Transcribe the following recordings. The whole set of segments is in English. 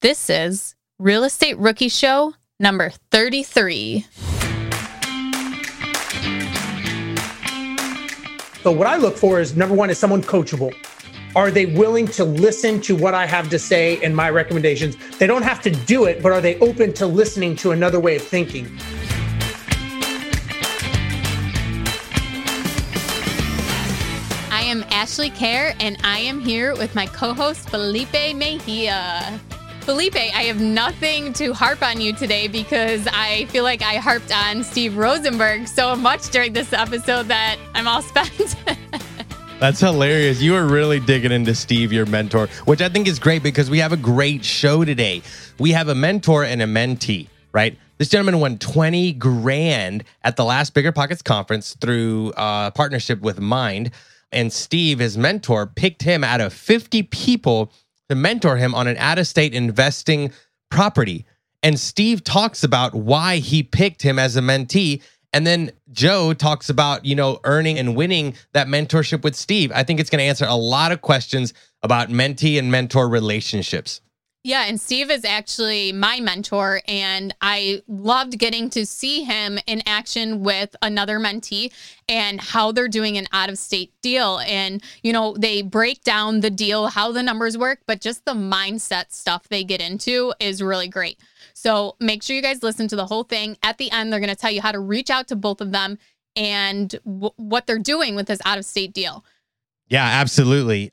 This is Real Estate Rookie Show number 33. So, what I look for is number one, is someone coachable. Are they willing to listen to what I have to say and my recommendations? They don't have to do it, but are they open to listening to another way of thinking? I am Ashley Kerr, and I am here with my co host, Felipe Mejia. Felipe, I have nothing to harp on you today because I feel like I harped on Steve Rozenberg so much during this episode that I'm all spent. That's hilarious. You are really digging into Steve, your mentor, which I think is great because we have a great show today. We have a mentor and a mentee, right? This gentleman won 20 grand at the last Bigger Pockets conference through a partnership with Mynd. And Steve, his mentor, picked him out of 50 people to mentor him on an out of state investing property. And Steve talks about why he picked him as a mentee. And then Joe talks about, you know, earning and winning that mentorship with Steve. I think it's going to answer a lot of questions about mentee and mentor relationships. Yeah, and Steve is actually my mentor, and I loved getting to see him in action with another mentee and how they're doing an out of state deal. And, you know, they break down the deal, how the numbers work, but just the mindset stuff they get into is really great. So make sure you guys listen to the whole thing. At the end, they're going to tell you how to reach out to both of them and w- what they're doing with this out of state deal. Yeah, absolutely.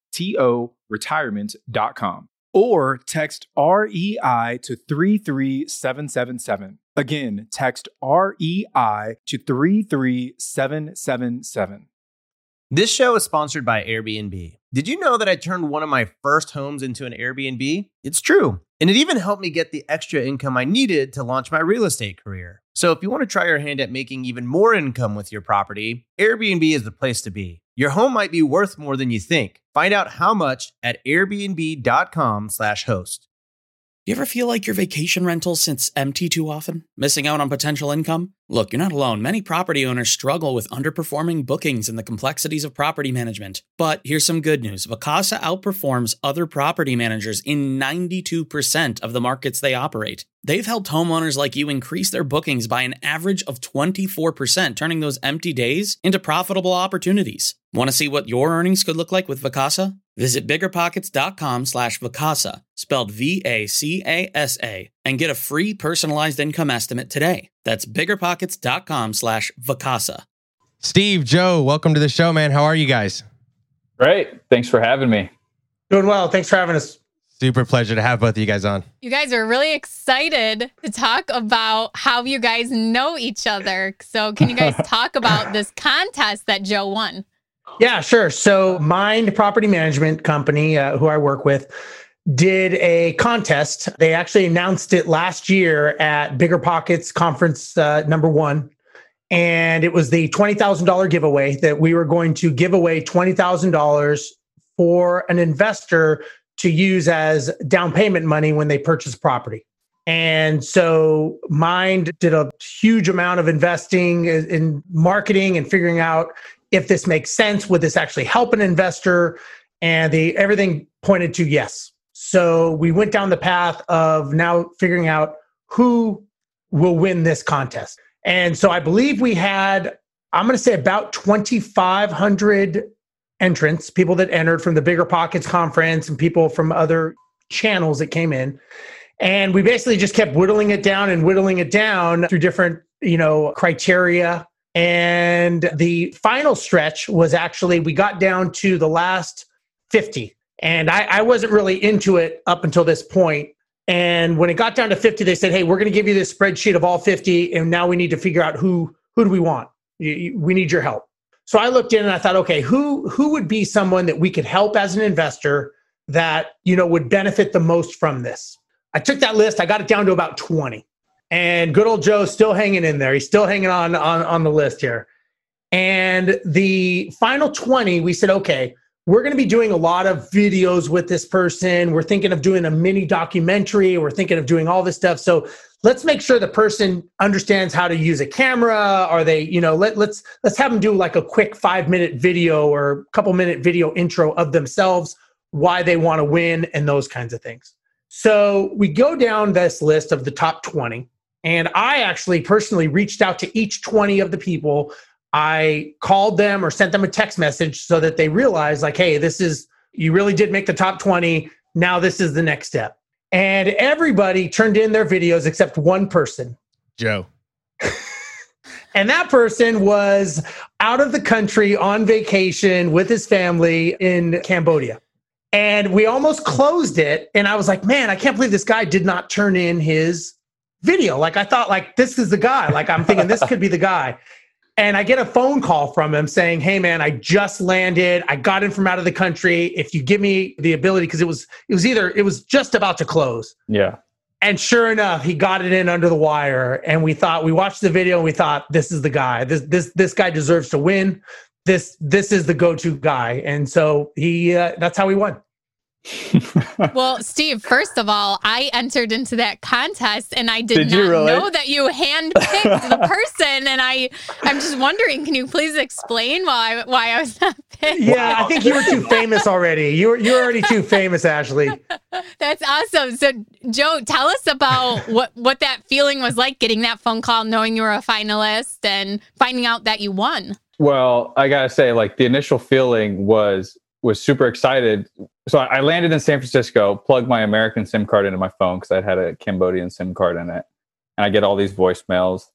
toretirement.com or text REI to 33777. Again, text REI to 33777. This show is sponsored by Airbnb. Did you know that I turned one of my first homes into an Airbnb? It's true. And it even helped me get the extra income I needed to launch my real estate career. So if you want to try your hand at making even more income with your property, Airbnb is the place to be. Your home might be worth more than you think. Find out how much at airbnb.com/host. Do you ever feel like your vacation rental sits empty too often, missing out on potential income? Look, you're not alone. Many property owners struggle with underperforming bookings and the complexities of property management. But here's some good news Vacasa outperforms other property managers in 92% of the markets they operate. They've helped homeowners like you increase their bookings by an average of 24%, turning those empty days into profitable opportunities. Want to see what your earnings could look like with Vacasa? Visit biggerpockets.com slash Vacasa, spelled V-A-C-A-S-A, and get a free personalized income estimate today. That's biggerpockets.com slash Vacasa. Steve, Joe, welcome to the show, man. How are you guys? Great. Thanks for having me. Doing well. Thanks for having us. Super pleasure to have both of you guys on. You guys are really excited to talk about how you guys know each other. So, can you guys talk about this contest that Joe won? Yeah, sure. So, Mynd Property Management Company, uh, who I work with, did a contest. They actually announced it last year at Bigger Pockets Conference uh, number one. And it was the $20,000 giveaway that we were going to give away $20,000 for an investor to use as down payment money when they purchase property. And so Mynd did a huge amount of investing in marketing and figuring out if this makes sense. Would this actually help an investor? And the everything pointed to yes. So we went down the path of now figuring out who will win this contest. And so I believe we had, I'm going to say about 2,500 entrants, people that entered from the Bigger Pockets conference and people from other channels that came in. And we basically just kept whittling it down and whittling it down through different, you know, criteria. And the final stretch was actually we got down to the last 50. And I, I wasn't really into it up until this point. And when it got down to 50, they said, Hey, we're going to give you this spreadsheet of all 50. And now we need to figure out who, who do we want? We need your help. So I looked in and I thought, okay, who, who would be someone that we could help as an investor that, you know, would benefit the most from this? I took that list, I got it down to about 20. And good old Joe's still hanging in there. He's still hanging on, on, on the list here. And the final 20, we said, okay, we're going to be doing a lot of videos with this person. We're thinking of doing a mini documentary. We're thinking of doing all this stuff. So let's make sure the person understands how to use a camera. Are they, you know, let, let's let's have them do like a quick five minute video or couple minute video intro of themselves, why they want to win, and those kinds of things. So we go down this list of the top 20. And I actually personally reached out to each 20 of the people I called them or sent them a text message so that they realized, like, hey, this is, you really did make the top 20. Now this is the next step. And everybody turned in their videos except one person Joe. and that person was out of the country on vacation with his family in Cambodia. And we almost closed it. And I was like, man, I can't believe this guy did not turn in his video. Like, I thought, like, this is the guy. Like, I'm thinking this could be the guy. And I get a phone call from him saying, "Hey man, I just landed. I got in from out of the country. If you give me the ability because it was it was either it was just about to close." Yeah. And sure enough, he got it in under the wire and we thought we watched the video and we thought this is the guy. This this this guy deserves to win. This this is the go-to guy. And so he uh, that's how he won. Well, Steve, first of all, I entered into that contest and I did, did not really? know that you handpicked the person. And I, I'm just wondering, can you please explain why why I was not picked? Yeah, I think you were too famous already. You were you're already too famous, Ashley. That's awesome. So, Joe, tell us about what what that feeling was like, getting that phone call, knowing you were a finalist, and finding out that you won. Well, I gotta say, like the initial feeling was was super excited. So I landed in San Francisco, plugged my American SIM card into my phone because I had a Cambodian SIM card in it. And I get all these voicemails.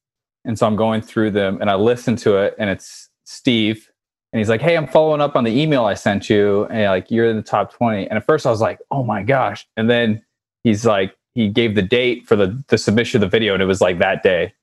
And so I'm going through them and I listen to it and it's Steve. And he's like, Hey, I'm following up on the email I sent you. And like, you're in the top 20. And at first I was like, Oh my gosh. And then he's like, he gave the date for the, the submission of the video and it was like that day.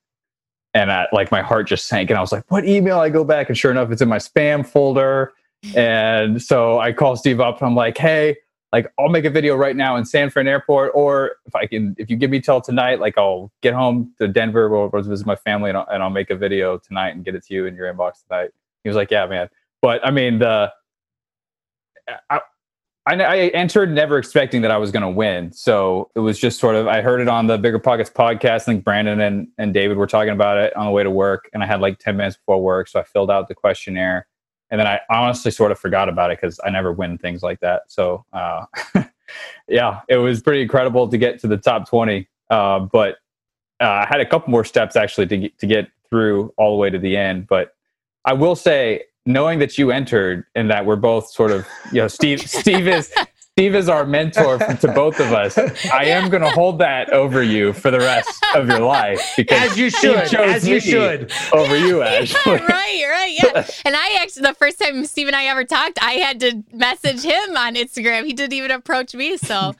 And I, like my heart just sank and I was like, what email? I go back and sure enough, it's in my spam folder and so I call Steve up and I'm like, hey, like I'll make a video right now in San Fran Airport, or if I can, if you give me till tonight, like I'll get home to Denver or visit my family and I'll, and I'll make a video tonight and get it to you in your inbox tonight. He was like, yeah, man. But I mean, the I, I, I entered never expecting that I was going to win. So it was just sort of, I heard it on the Bigger Pockets podcast. I think Brandon and, and David were talking about it on the way to work. And I had like 10 minutes before work. So I filled out the questionnaire and then I honestly sort of forgot about it because I never win things like that. So uh, yeah, it was pretty incredible to get to the top twenty. Uh, but uh, I had a couple more steps actually to get, to get through all the way to the end. But I will say, knowing that you entered and that we're both sort of, you know, Steve Steve is Steve is our mentor to both of us. I am going to hold that over you for the rest of your life because as you should, as you should, over you, Ashley. right, right, yeah. And I actually, the first time Steve and I ever talked, I had to message him on Instagram. He didn't even approach me, so.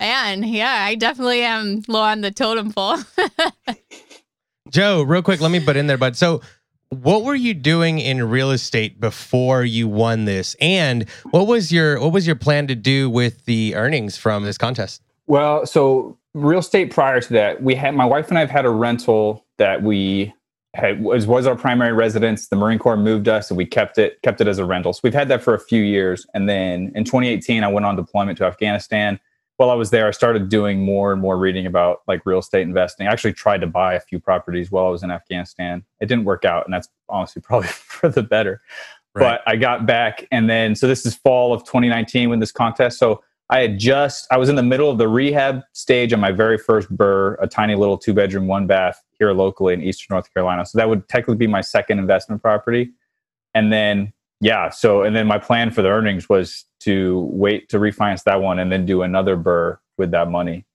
And yeah, I definitely am low on the totem pole. Joe, real quick, let me put in there, bud. So what were you doing in real estate before you won this? And what was your what was your plan to do with the earnings from this contest? Well so real estate prior to that we had my wife and i've had a rental that we had was, was our primary residence. The marine corps moved us and we kept it kept it as a rental. So we've had that for a few years. And then in 2018 i went on deployment to afghanistan while I was there, I started doing more and more reading about like real estate investing. I actually tried to buy a few properties while I was in Afghanistan. It didn't work out, and that's honestly probably for the better. Right. But I got back, and then so this is fall of 2019 when this contest. So I had just I was in the middle of the rehab stage on my very first BRRRR, a tiny little two bedroom, one bath here locally in Eastern North Carolina. So that would technically be my second investment property, and then yeah. So, and then my plan for the earnings was to wait to refinance that one and then do another BRRRR with that money.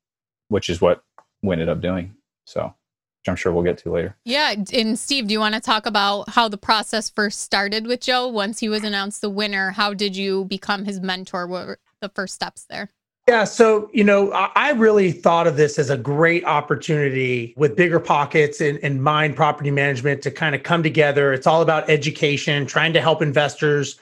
which is what we ended up doing. So, which I'm sure we'll get to later. Yeah. And Steve, do you want to talk about how the process first started with Joe once he was announced the winner? How did you become his mentor? What were the first steps there? Yeah, so you know, I really thought of this as a great opportunity with bigger pockets and, and Mynd property management to kind of come together. It's all about education, trying to help investors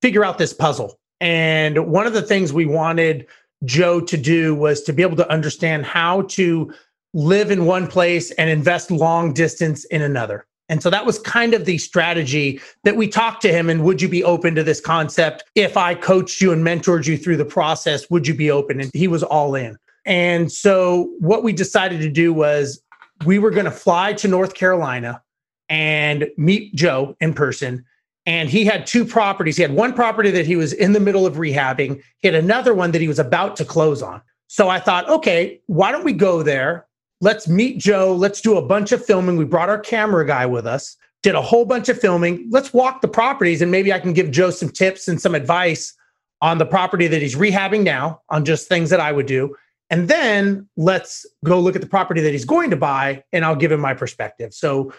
figure out this puzzle. And one of the things we wanted Joe to do was to be able to understand how to live in one place and invest long distance in another. And so that was kind of the strategy that we talked to him. And would you be open to this concept? If I coached you and mentored you through the process, would you be open? And he was all in. And so what we decided to do was we were going to fly to North Carolina and meet Joe in person. And he had two properties. He had one property that he was in the middle of rehabbing, he had another one that he was about to close on. So I thought, okay, why don't we go there? Let's meet Joe. Let's do a bunch of filming. We brought our camera guy with us, did a whole bunch of filming. Let's walk the properties and maybe I can give Joe some tips and some advice on the property that he's rehabbing now, on just things that I would do. And then let's go look at the property that he's going to buy and I'll give him my perspective. So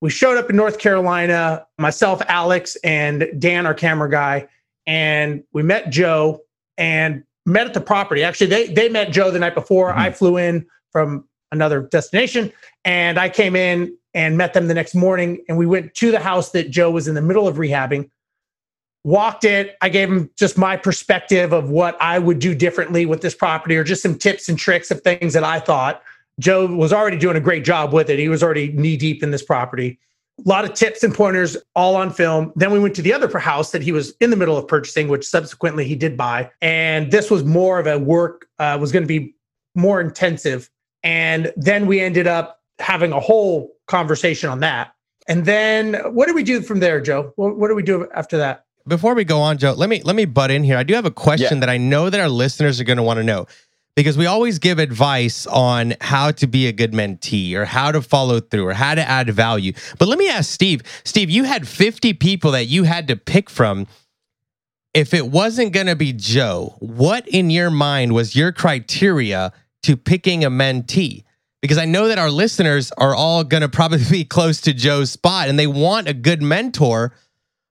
we showed up in North Carolina, myself, Alex, and Dan, our camera guy, and we met Joe and met at the property. Actually, they they met Joe the night before. Mm-hmm. I flew in from another destination. And I came in and met them the next morning. And we went to the house that Joe was in the middle of rehabbing, walked it. I gave him just my perspective of what I would do differently with this property or just some tips and tricks of things that I thought. Joe was already doing a great job with it. He was already knee deep in this property. A lot of tips and pointers all on film. Then we went to the other house that he was in the middle of purchasing, which subsequently he did buy. And this was more of a work, uh, was going to be more intensive and then we ended up having a whole conversation on that. And then what do we do from there, Joe? What, what do we do after that? Before we go on, Joe, let me let me butt in here. I do have a question yeah. that I know that our listeners are going to want to know because we always give advice on how to be a good mentee or how to follow through or how to add value. But let me ask Steve. Steve, you had 50 people that you had to pick from. If it wasn't going to be Joe, what in your mind was your criteria to picking a mentee? Because I know that our listeners are all going to probably be close to Joe's spot and they want a good mentor.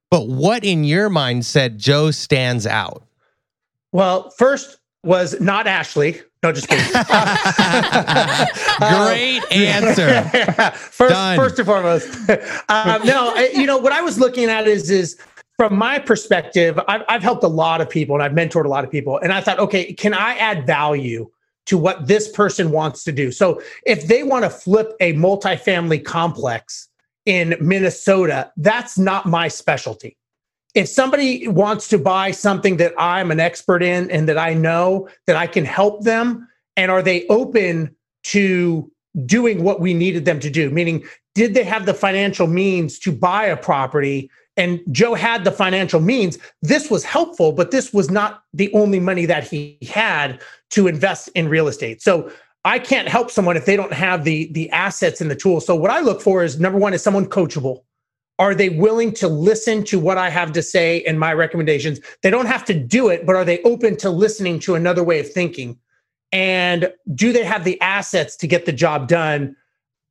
But what in your mind said Joe stands out? Well, first was not Ashley. No, just kidding. Great answer. first, Done. first and foremost. Um, no, I, you know what I was looking at is is from my perspective, I've, I've helped a lot of people and I've mentored a lot of people, and I thought, okay, can I add value to what this person wants to do. So if they want to flip a multifamily complex in Minnesota, that's not my specialty. If somebody wants to buy something that I'm an expert in and that I know that I can help them, and are they open to doing what we needed them to do? Meaning, did they have the financial means to buy a property? And Joe had the financial means. This was helpful, but this was not the only money that he had to invest in real estate. So I can't help someone if they don't have the the assets and the tools. So what I look for is number one is someone coachable. Are they willing to listen to what I have to say and my recommendations? They don't have to do it, but are they open to listening to another way of thinking? And do they have the assets to get the job done?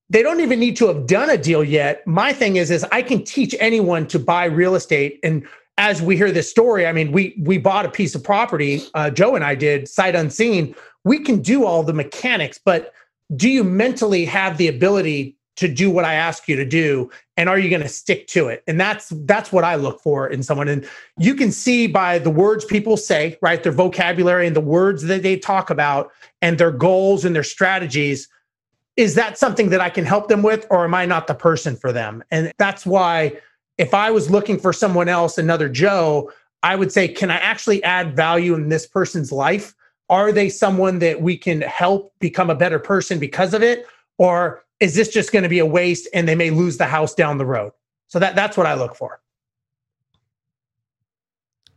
They don't even need to have done a deal yet. My thing is is I can teach anyone to buy real estate and as we hear this story, I mean, we we bought a piece of property. Uh, Joe and I did sight unseen. We can do all the mechanics, but do you mentally have the ability to do what I ask you to do, and are you going to stick to it? And that's that's what I look for in someone. And you can see by the words people say, right, their vocabulary and the words that they talk about, and their goals and their strategies. Is that something that I can help them with, or am I not the person for them? And that's why if I was looking for someone else, another Joe, I would say, can I actually add value in this person's life? Are they someone that we can help become a better person because of it? Or is this just going to be a waste and they may lose the house down the road? So that that's what I look for.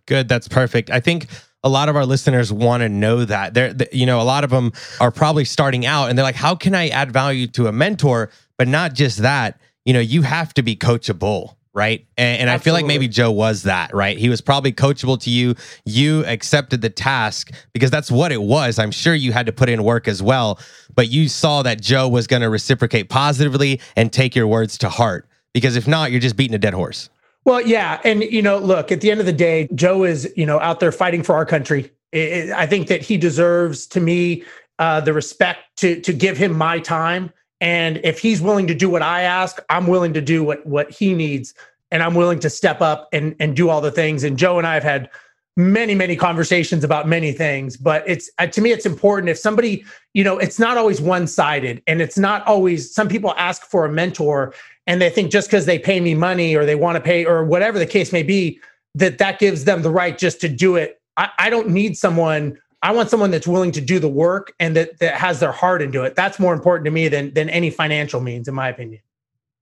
Good. That's perfect. I think a lot of our listeners want to know that. They're, you know, a lot of them are probably starting out and they're like, how can I add value to a mentor? But not just that, you know, you have to be coachable right? And, and I feel like maybe Joe was that, right? He was probably coachable to you. You accepted the task because that's what it was. I'm sure you had to put in work as well, but you saw that Joe was going to reciprocate positively and take your words to heart. Because if not, you're just beating a dead horse. Well, yeah, and you know, look, at the end of the day, Joe is you know out there fighting for our country. I I think that he deserves, to me, uh, the respect to to give him my time. And if he's willing to do what I ask, I'm willing to do what what he needs, and I'm willing to step up and and do all the things. And Joe and I have had many many conversations about many things. But it's uh, to me it's important. If somebody you know it's not always one sided and it's not always some people ask for a mentor and they think just because they pay me money or they want to pay or whatever the case may be that that gives them the right just to do it. I, I don't need someone i want someone that's willing to do the work and that that has their heart into it that's more important to me than than any financial means in my opinion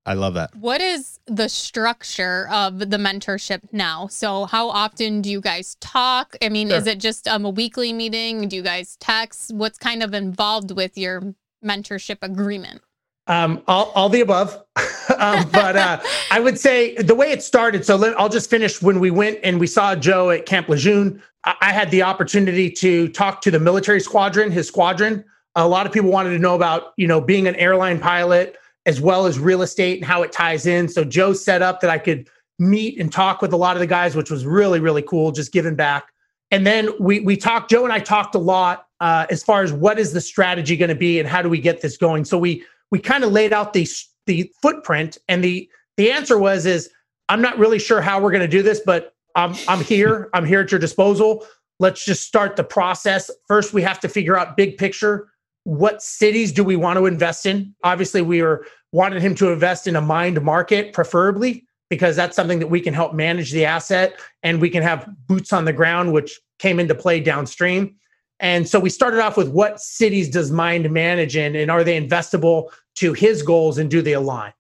I love that. What is the structure of the mentorship now? So, how often do you guys talk? I mean, is it just um, a weekly meeting? Do you guys text? What's kind of involved with your mentorship agreement? Um, all, all the above. um, but uh, I would say the way it started. So let, I'll just finish when we went and we saw Joe at Camp Lejeune. I, I had the opportunity to talk to the military squadron, his squadron. A lot of people wanted to know about, you know, being an airline pilot as well as real estate and how it ties in. So Joe set up that I could meet and talk with a lot of the guys, which was really, really cool, just giving back. And then we we talked. Joe and I talked a lot uh, as far as what is the strategy going to be and how do we get this going. So we we kind of laid out the the footprint, and the the answer was is I'm not really sure how we're going to do this, but I'm I'm here. I'm here at your disposal. Let's just start the process. First, we have to figure out big picture. What cities do we want to invest in? Obviously, we are wanted him to invest in a Mynd market, preferably because that's something that we can help manage the asset and we can have boots on the ground, which came into play downstream. And so we started off with what cities does Mynd manage in, and are they investable to his goals, and do they align?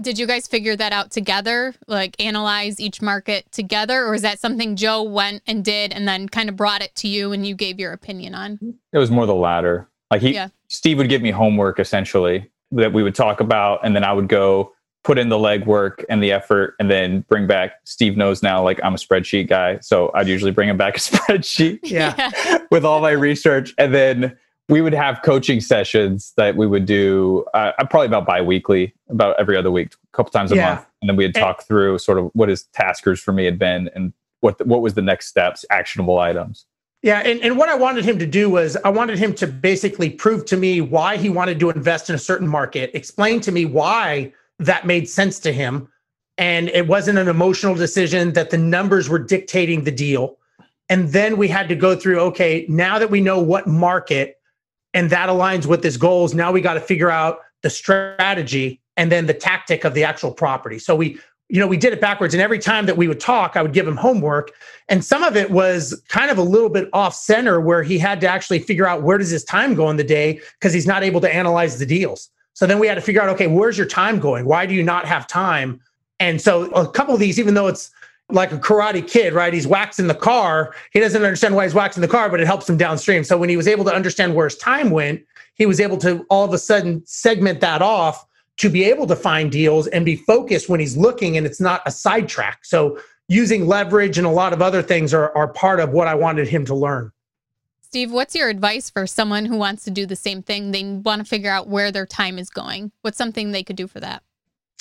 Did you guys figure that out together? Like analyze each market together? Or is that something Joe went and did and then kind of brought it to you and you gave your opinion on? It was more the latter. Like he, Yeah. Steve would give me homework essentially that we would talk about, and then I would go put in the legwork and the effort, and then bring back. Steve knows now, like I'm a spreadsheet guy, so I'd usually bring him back a spreadsheet Yeah. with all my research, and then we would have coaching sessions that we would do uh, probably about bi-weekly about every other week a couple times a Yeah. month and then we'd And- talk through sort of what his taskers for me had been and what the, what was the next steps actionable items Yeah, and, and what I wanted him to do was I wanted him to basically prove to me why he wanted to invest in a certain market, explain to me why that made sense to him. And it wasn't an emotional decision that the numbers were dictating the deal. And then we had to go through, okay, now that we know what market and that aligns with his goals, now we got to figure out the strategy and then the tactic of the actual property. So we, you know, we did it backwards. And every time that we would talk, I would give him homework and some of it was kind of a little bit off center where he had to actually figure out where does his time go in the day because he's not able to analyze the deals so then we had to figure out okay where's your time going? Why do you not have time? And so a couple of these even though it's like a karate kid right he's waxing the car he doesn't understand why he's waxing the car but it helps him downstream. So when he was able to understand where his time went he was able to all of a sudden segment that off to be able to find deals and be focused when he's looking and it's not a sidetrack. So using leverage and a lot of other things are, are part of what I wanted him to learn. Steve, what's your advice for someone who wants to do the same thing? They want to figure out where their time is going. What's something they could do for that?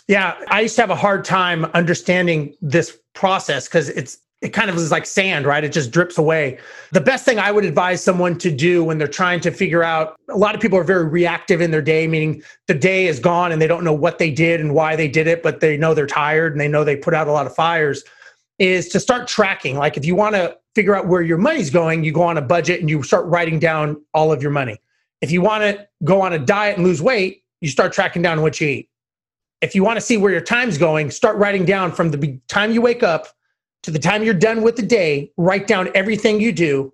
Yeah, I used to have a hard time understanding this process because it's it kind of is like sand, right? It just drips away. The best thing I would advise someone to do when they're trying to figure out a lot of people are very reactive in their day, meaning the day is gone and they don't know what they did and why they did it, but they know they're tired and they know they put out a lot of fires, is to start tracking. Like if you want to figure out where your money's going, you go on a budget and you start writing down all of your money. If you want to go on a diet and lose weight, you start tracking down what you eat. If you want to see where your time's going, start writing down from the time you wake up to the time you're done with the day, write down everything you do.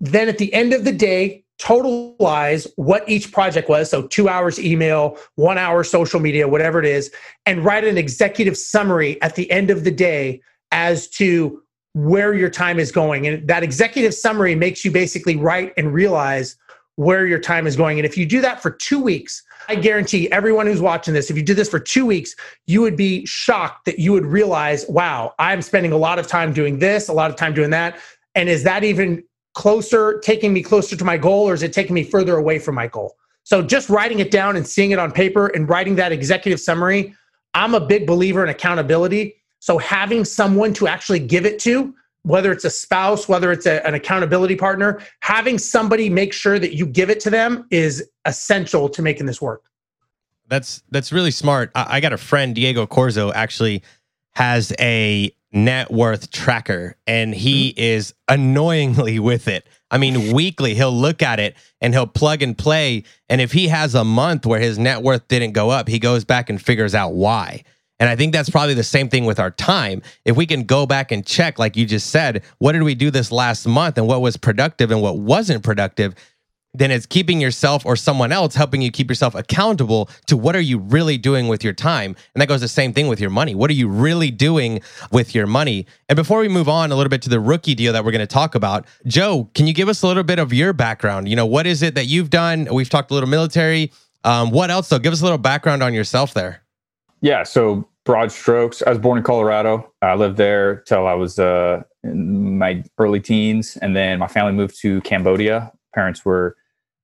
Then at the end of the day, totalize what each project was. So, two hours email, one hour social media, whatever it is, and write an executive summary at the end of the day as to where your time is going. And that executive summary makes you basically write and realize where your time is going. And if you do that for two weeks, I guarantee everyone who's watching this, if you did this for two weeks, you would be shocked that you would realize, wow, I'm spending a lot of time doing this, a lot of time doing that. And is that even closer, taking me closer to my goal, or is it taking me further away from my goal? So just writing it down and seeing it on paper and writing that executive summary, I'm a big believer in accountability. So having someone to actually give it to whether it's a spouse, whether it's a, an accountability partner, having somebody make sure that you give it to them is essential to making this work. That's that's really smart. I, I got a friend, Diego Corzo, actually has a net worth tracker, and he mm-hmm. is annoyingly with it. I mean, weekly he'll look at it and he'll plug and play. And if he has a month where his net worth didn't go up, he goes back and figures out why. And I think that's probably the same thing with our time. If we can go back and check, like you just said, what did we do this last month and what was productive and what wasn't productive, then it's keeping yourself or someone else helping you keep yourself accountable to what are you really doing with your time. And that goes the same thing with your money. What are you really doing with your money? And before we move on a little bit to the rookie deal that we're going to talk about, Joe, can you give us a little bit of your background? You know, what is it that you've done? We've talked a little military. Um, what else, though? Give us a little background on yourself there. Yeah. So broad strokes, I was born in Colorado. I lived there till I was uh, in my early teens, and then my family moved to Cambodia. Parents were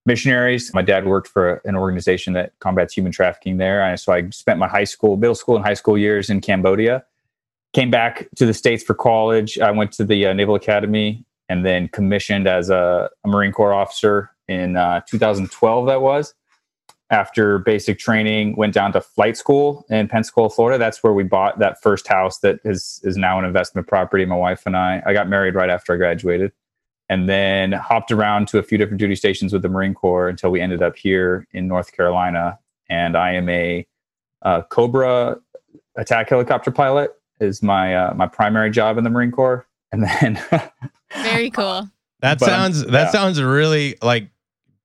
missionaries. My dad worked for an organization that combats human trafficking there, and so I spent my high school, middle school, and high school years in Cambodia. Came back to the states for college. I went to the uh, Naval Academy and then commissioned as a, a Marine Corps officer in uh, 2012. That was after basic training, went down to flight school in Pensacola, Florida. That's where we bought that first house that is is now an investment property. My wife and I. I got married right after I graduated, and then hopped around to a few different duty stations with the Marine Corps until we ended up here in North Carolina. And I am a, a Cobra attack helicopter pilot. Is my uh, my primary job in the Marine Corps, and then very cool. That but, sounds that yeah. sounds really like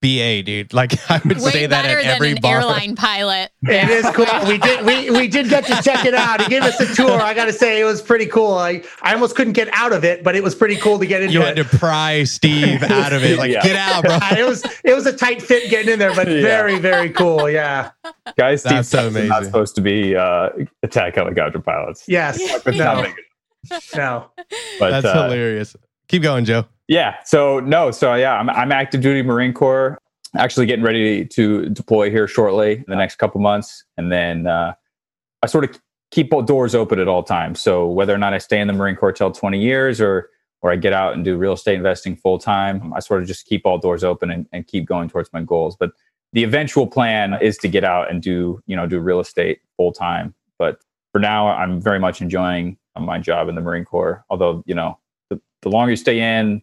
BA, dude. Like I would Way say that at every an bar. airline pilot. It is cool. We did we we did get to check it out. He gave us a tour. I got to say it was pretty cool. I I almost couldn't get out of it, but it was pretty cool to get into. You had to pry Steve out of it. Like yeah. get out, bro. it was it was a tight fit getting in there, but yeah. very very cool. Yeah. Guys, Steve so amazing. not supposed to be uh, attack helicopter pilots. Yes. no. no. But that's uh, hilarious. Keep going, Joe. Yeah. So no. So yeah, I'm, I'm active duty Marine Corps. Actually, getting ready to deploy here shortly in the next couple months, and then uh, I sort of keep all doors open at all times. So whether or not I stay in the Marine Corps till 20 years or or I get out and do real estate investing full time, I sort of just keep all doors open and, and keep going towards my goals. But the eventual plan is to get out and do you know do real estate full time. But for now, I'm very much enjoying my job in the Marine Corps. Although you know the, the longer you stay in,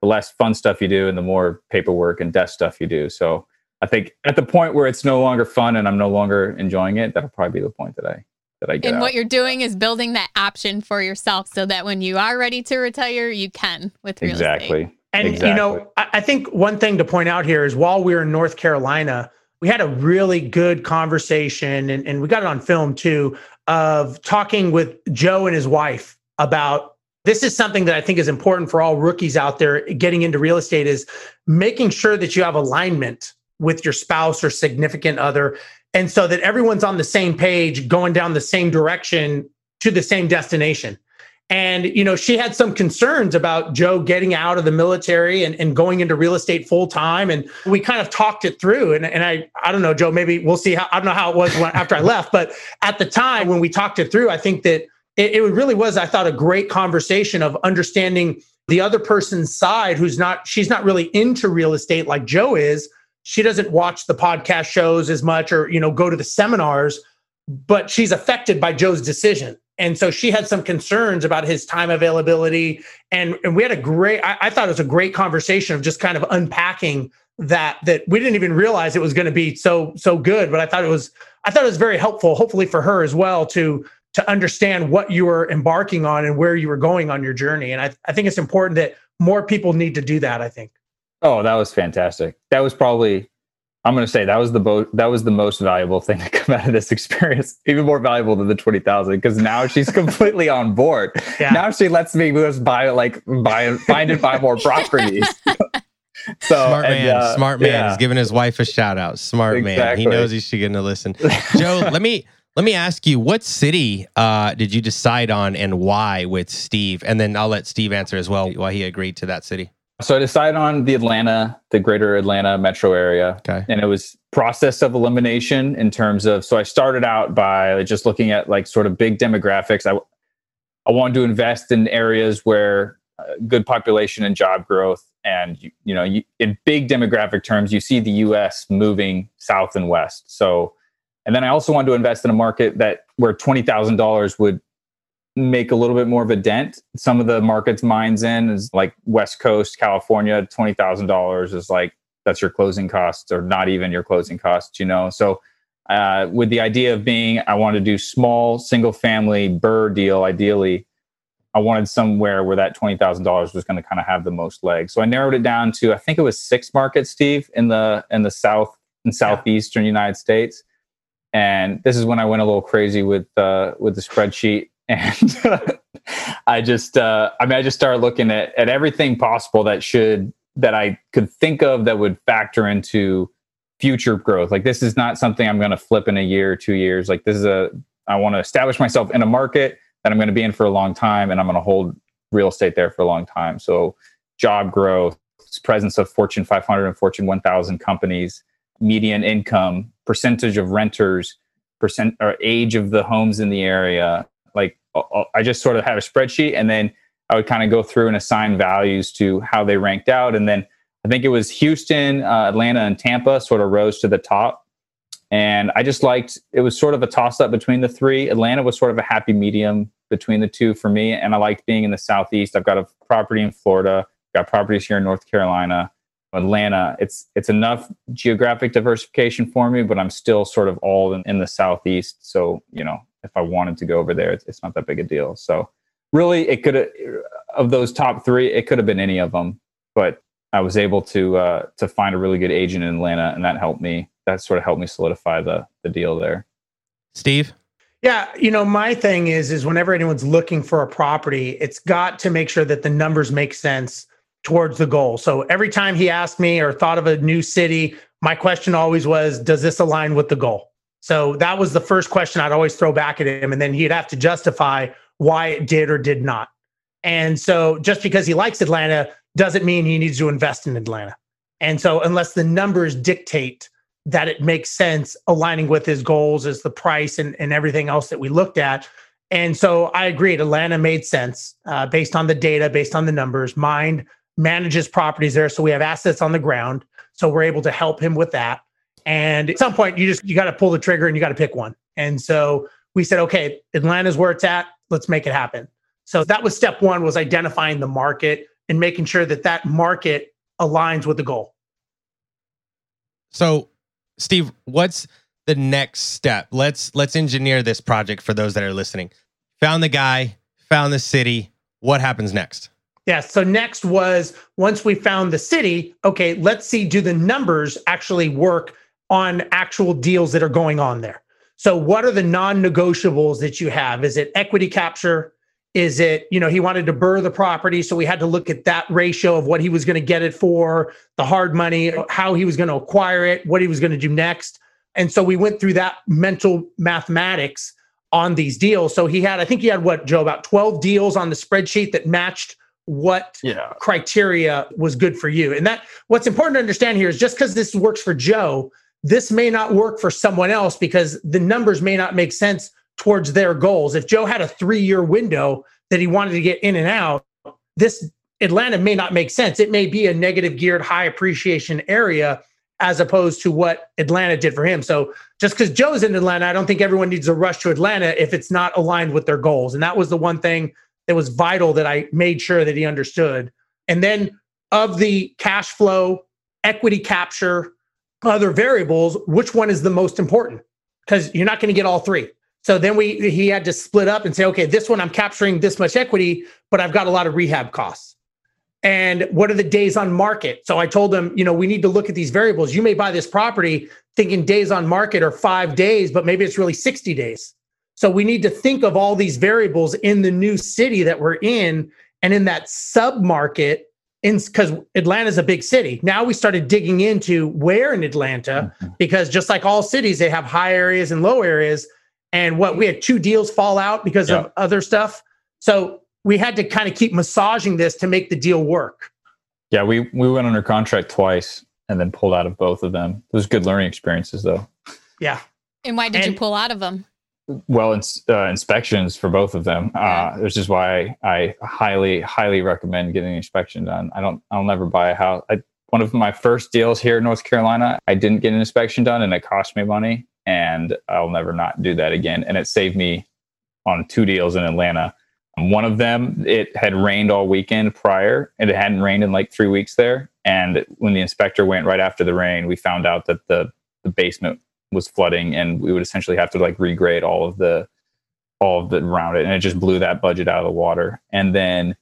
the less fun stuff you do and the more paperwork and desk stuff you do. So I think at the point where it's no longer fun and I'm no longer enjoying it, that'll probably be the point that I that I get. And out. what you're doing is building that option for yourself so that when you are ready to retire, you can with real exactly. Estate. And exactly. you know, I think one thing to point out here is while we were in North Carolina, we had a really good conversation and, and we got it on film too of talking with Joe and his wife about this is something that I think is important for all rookies out there getting into real estate is making sure that you have alignment with your spouse or significant other. And so that everyone's on the same page going down the same direction to the same destination. And you know she had some concerns about joe getting out of the military and, and going into real estate full time and we kind of talked it through. And, and i i don't know joe maybe we'll see how i don't know how it was when, after i left but at the time when we talked it through i think that it, it really was, I thought, a great conversation of understanding the other person's side who's not, she's not really into real estate like Joe is. She doesn't watch the podcast shows as much or, you know, go to the seminars, but she's affected by Joe's decision. And so she had some concerns about his time availability. And, and we had a great, I, I thought it was a great conversation of just kind of unpacking that that we didn't even realize it was going to be so so good but i thought it was i thought it was very helpful hopefully for her as well to to understand what you were embarking on and where you were going on your journey. And I, I think it's important that more people need to do that. I think. Oh, that was fantastic. That was probably, I'm going to say that was the bo- that was the most valuable thing to come out of this experience. Even more valuable than the twenty thousand because now she's completely on board. Yeah. Now she lets me just buy like buy find and buy more properties. So, Smart and, man, uh, smart man. yeah. He's giving his wife a shout out. Smart man. He Exactly. knows he's going to listen. Joe, let me let me ask you, what city uh, did you decide on and why with Steve? And then I'll let Steve answer as well why he agreed to that city. So I decided on the Atlanta, the greater Atlanta metro area. Okay. And it was process of elimination in terms of so I started out by just looking at like sort of big demographics. I I wanted to invest in areas where uh, good population and job growth and you, you know you, in big demographic terms you see the US moving south and west. So and then I also wanted to invest in a market that where $20,000 would make a little bit more of a dent. Some of the markets Mynd's in is like West Coast, California, twenty thousand dollars is like that's your closing costs, or not even your closing costs, you know. So uh, with the idea of being, I wanted to do small single family BRRRR deal. Ideally, I wanted somewhere where that twenty thousand dollars was going to kind of have the most legs. So I narrowed it down to I think it was six markets, Steve, in the in the south and southeastern United States. And this is when I went a little crazy with uh, with the spreadsheet and I just uh, I mean I just started looking at at everything possible that should that I could think of that would factor into future growth. Like this is not something I'm going to flip in a year or two years. Like this is a I want to establish myself in a market that I'm going to be in for a long time, and I'm going to hold real estate there for a long time. So job growth, presence of Fortune 500 and Fortune 1000 companies, median income, percentage of renters, percent or age of the homes in the area. Like I just sort of had a spreadsheet, and then I would kind of go through and assign values to how they ranked out, and then I think it was Houston, uh, Atlanta, and Tampa sort of rose to the top. And I just liked it was sort of a toss up between the three. Atlanta was sort of a happy medium between the two for me. And I liked being in the Southeast. I've got a property in Florida, got properties here in North Carolina. Atlanta, it's it's enough geographic diversification for me, but I'm still sort of all in, in the Southeast. So, you know, if I wanted to go over there, it's, it's not that big a deal. So really it could of those top three, it could have been any of them. But I was able to uh, to find a really good agent in Atlanta, and that helped me. That sort of helped me solidify the the deal there. Steve? Yeah, you know, my thing is is whenever anyone's looking for a property, it's got to make sure that the numbers make sense towards the goal. So every time he asked me or thought of a new city, my question always was, does this align with the goal? So that was the first question I'd always throw back at him and then he'd have to justify why it did or did not. And so just because he likes Atlanta doesn't mean he needs to invest in Atlanta. And so unless the numbers dictate that it makes sense aligning with his goals as the price and, and everything else that we looked at. And so I agreed. Atlanta made sense uh, based on the data, based on the numbers. Mynd manages properties there. So we have assets on the ground. So we're able to help him with that. And at some point, you just you got to pull the trigger and you got to pick one. And so we said, okay, Atlanta's where it's at. Let's make it happen. So that was step one was identifying the market and making sure that that market aligns with the goal. So, Steve, what's the next step? Let's let's engineer this project for those that are listening. Found the guy, found the city. What happens next? Yeah. So next was once we found the city, okay, let's see do the numbers actually work on actual deals that are going on there. So what are the non-negotiables that you have? Is it equity capture? Is it, you know, he wanted to BRRRR the property, so we had to look at that ratio of what he was going to get it for, the hard money, how he was going to acquire it, what he was going to do next. And so we went through that mental mathematics on these deals. So he had, I think he had what, Joe, about 12 deals on the spreadsheet that matched what Yeah. criteria was good for you. And that what's important to understand here is just because this works for Joe, this may not work for someone else because the numbers may not make sense towards their goals. If Joe had a three year window that he wanted to get in and out, this Atlanta may not make sense. It may be a negative geared high appreciation area as opposed to what Atlanta did for him. So just because Joe's in Atlanta, I don't think everyone needs to rush to Atlanta if it's not aligned with their goals. And that was the one thing that was vital that I made sure that he understood. And then of the cash flow, equity capture, other variables, which one is the most important? Because you're not going to get all three. So then we he had to split up and say, okay, this one I'm capturing this much equity, but I've got a lot of rehab costs. And what are the days on market? So I told him, you know, we need to look at these variables. You may buy this property thinking days on market are five days, but maybe it's really 60 days. So we need to think of all these variables in the new city that we're in and in that sub market in because Atlanta's a big city. Now we started digging into where in Atlanta Mhm. because just like all cities, they have high areas and low areas. And what we had two deals fall out because Yeah. of other stuff. So we had to kind of keep massaging this to make the deal work. Yeah, we we went under contract twice and then pulled out of both of them. Those good learning experiences, though. Yeah. And why did you pull out of them? Well, ins- uh, inspections for both of them, uh, which is why I highly, highly recommend getting an inspection done. I don't, I'll never buy a house. I, one of my first deals here in North Carolina, I didn't get an inspection done, and it cost me money, and I'll never not do that again. And it saved me on two deals in Atlanta. One of them, it had rained all weekend prior, and it hadn't rained in like three weeks there. And when the inspector went right after the rain, we found out that the the basement was flooding, and we would essentially have to like regrade all of the all of the around it, and it just blew that budget out of the water. And then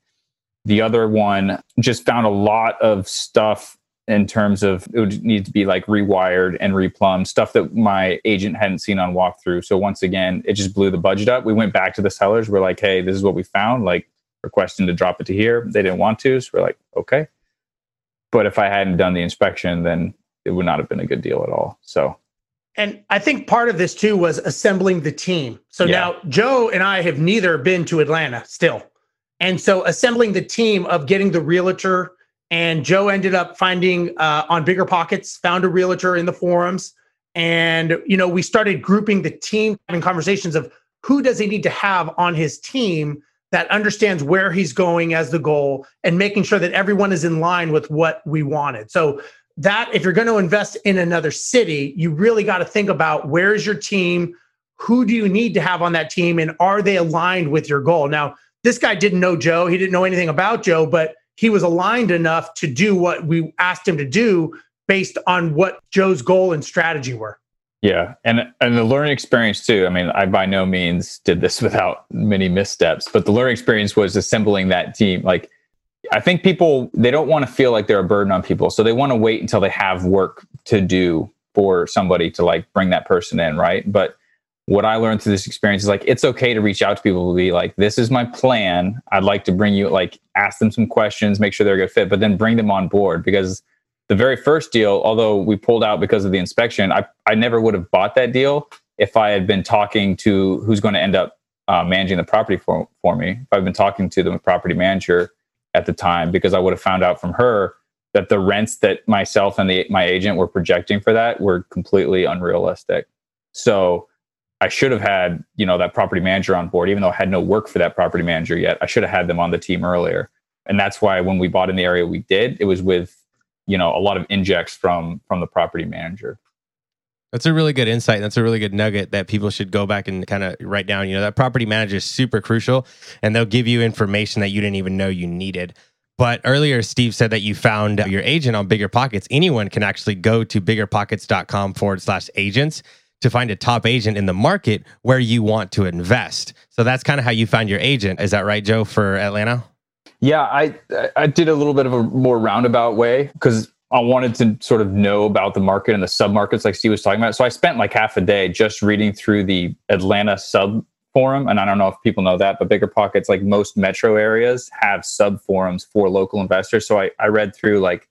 the other one just found a lot of stuff in terms of it would need to be like rewired and replumbed stuff that my agent hadn't seen on walkthrough. So once again, it just blew the budget up. We went back to the sellers. We're like, hey, this is what we found. Like requesting to drop it to here. They didn't want to. So we're like, okay. But if I hadn't done the inspection, then it would not have been a good deal at all. So And I think part of this too was assembling the team. So Yeah. now Joe and I have neither been to Atlanta still. And so assembling the team of getting the realtor and Joe ended up finding uh, on Bigger Pockets, found a realtor in the forums. And, you know, we started grouping the team, having conversations of who does he need to have on his team that understands where he's going as the goal and making sure that everyone is in line with what we wanted. So that if you're going to invest in another city, you really got to think about where is your team, who do you need to have on that team, and are they aligned with your goal? Now, this guy didn't know Joe, he didn't know anything about Joe, but he was aligned enough to do what we asked him to do based on what Joe's goal and strategy were. Yeah, and and the learning experience too. I mean, I by no means did this without many missteps, but the learning experience was assembling that team. Like, I think people they don't want to feel like they're a burden on people, so they want to wait until they have work to do for somebody to like bring that person in, right? But what I learned through this experience is like it's okay to reach out to people to be like, this is my plan. I'd like to bring you like ask them some questions, make sure they're a good fit, but then bring them on board because the very first deal, although we pulled out because of the inspection, I, I never would have bought that deal if I had been talking to who's going to end up uh, managing the property for, for me. If I've been talking to the property manager at the time, because I would have found out from her that the rents that myself and the, my agent were projecting for that were completely unrealistic. So I should have had, you know, that property manager on board, even though I had no work for that property manager yet. I should have had them on the team earlier. And that's why when we bought in the area we did, it was with you know a lot of injects from from the property manager That's a really good insight. That's a really good nugget that people should go back and kind of write down. You know, that property manager is super crucial and they'll give you information that you didn't even know you needed. But earlier, Steve said that you found your agent on Bigger Pockets. Anyone can actually go to biggerpockets.com forward slash agents to find a top agent in the market where you want to invest. So that's kind of how you found your agent. Is that right, Joe, for Atlanta? yeah i i did a little bit of a more roundabout way because i wanted to sort of know about the market and the submarkets, like steve was talking about so i spent like half a day just reading through the atlanta sub forum and i don't know if people know that but bigger pockets like most metro areas have sub forums for local investors so i, I read through like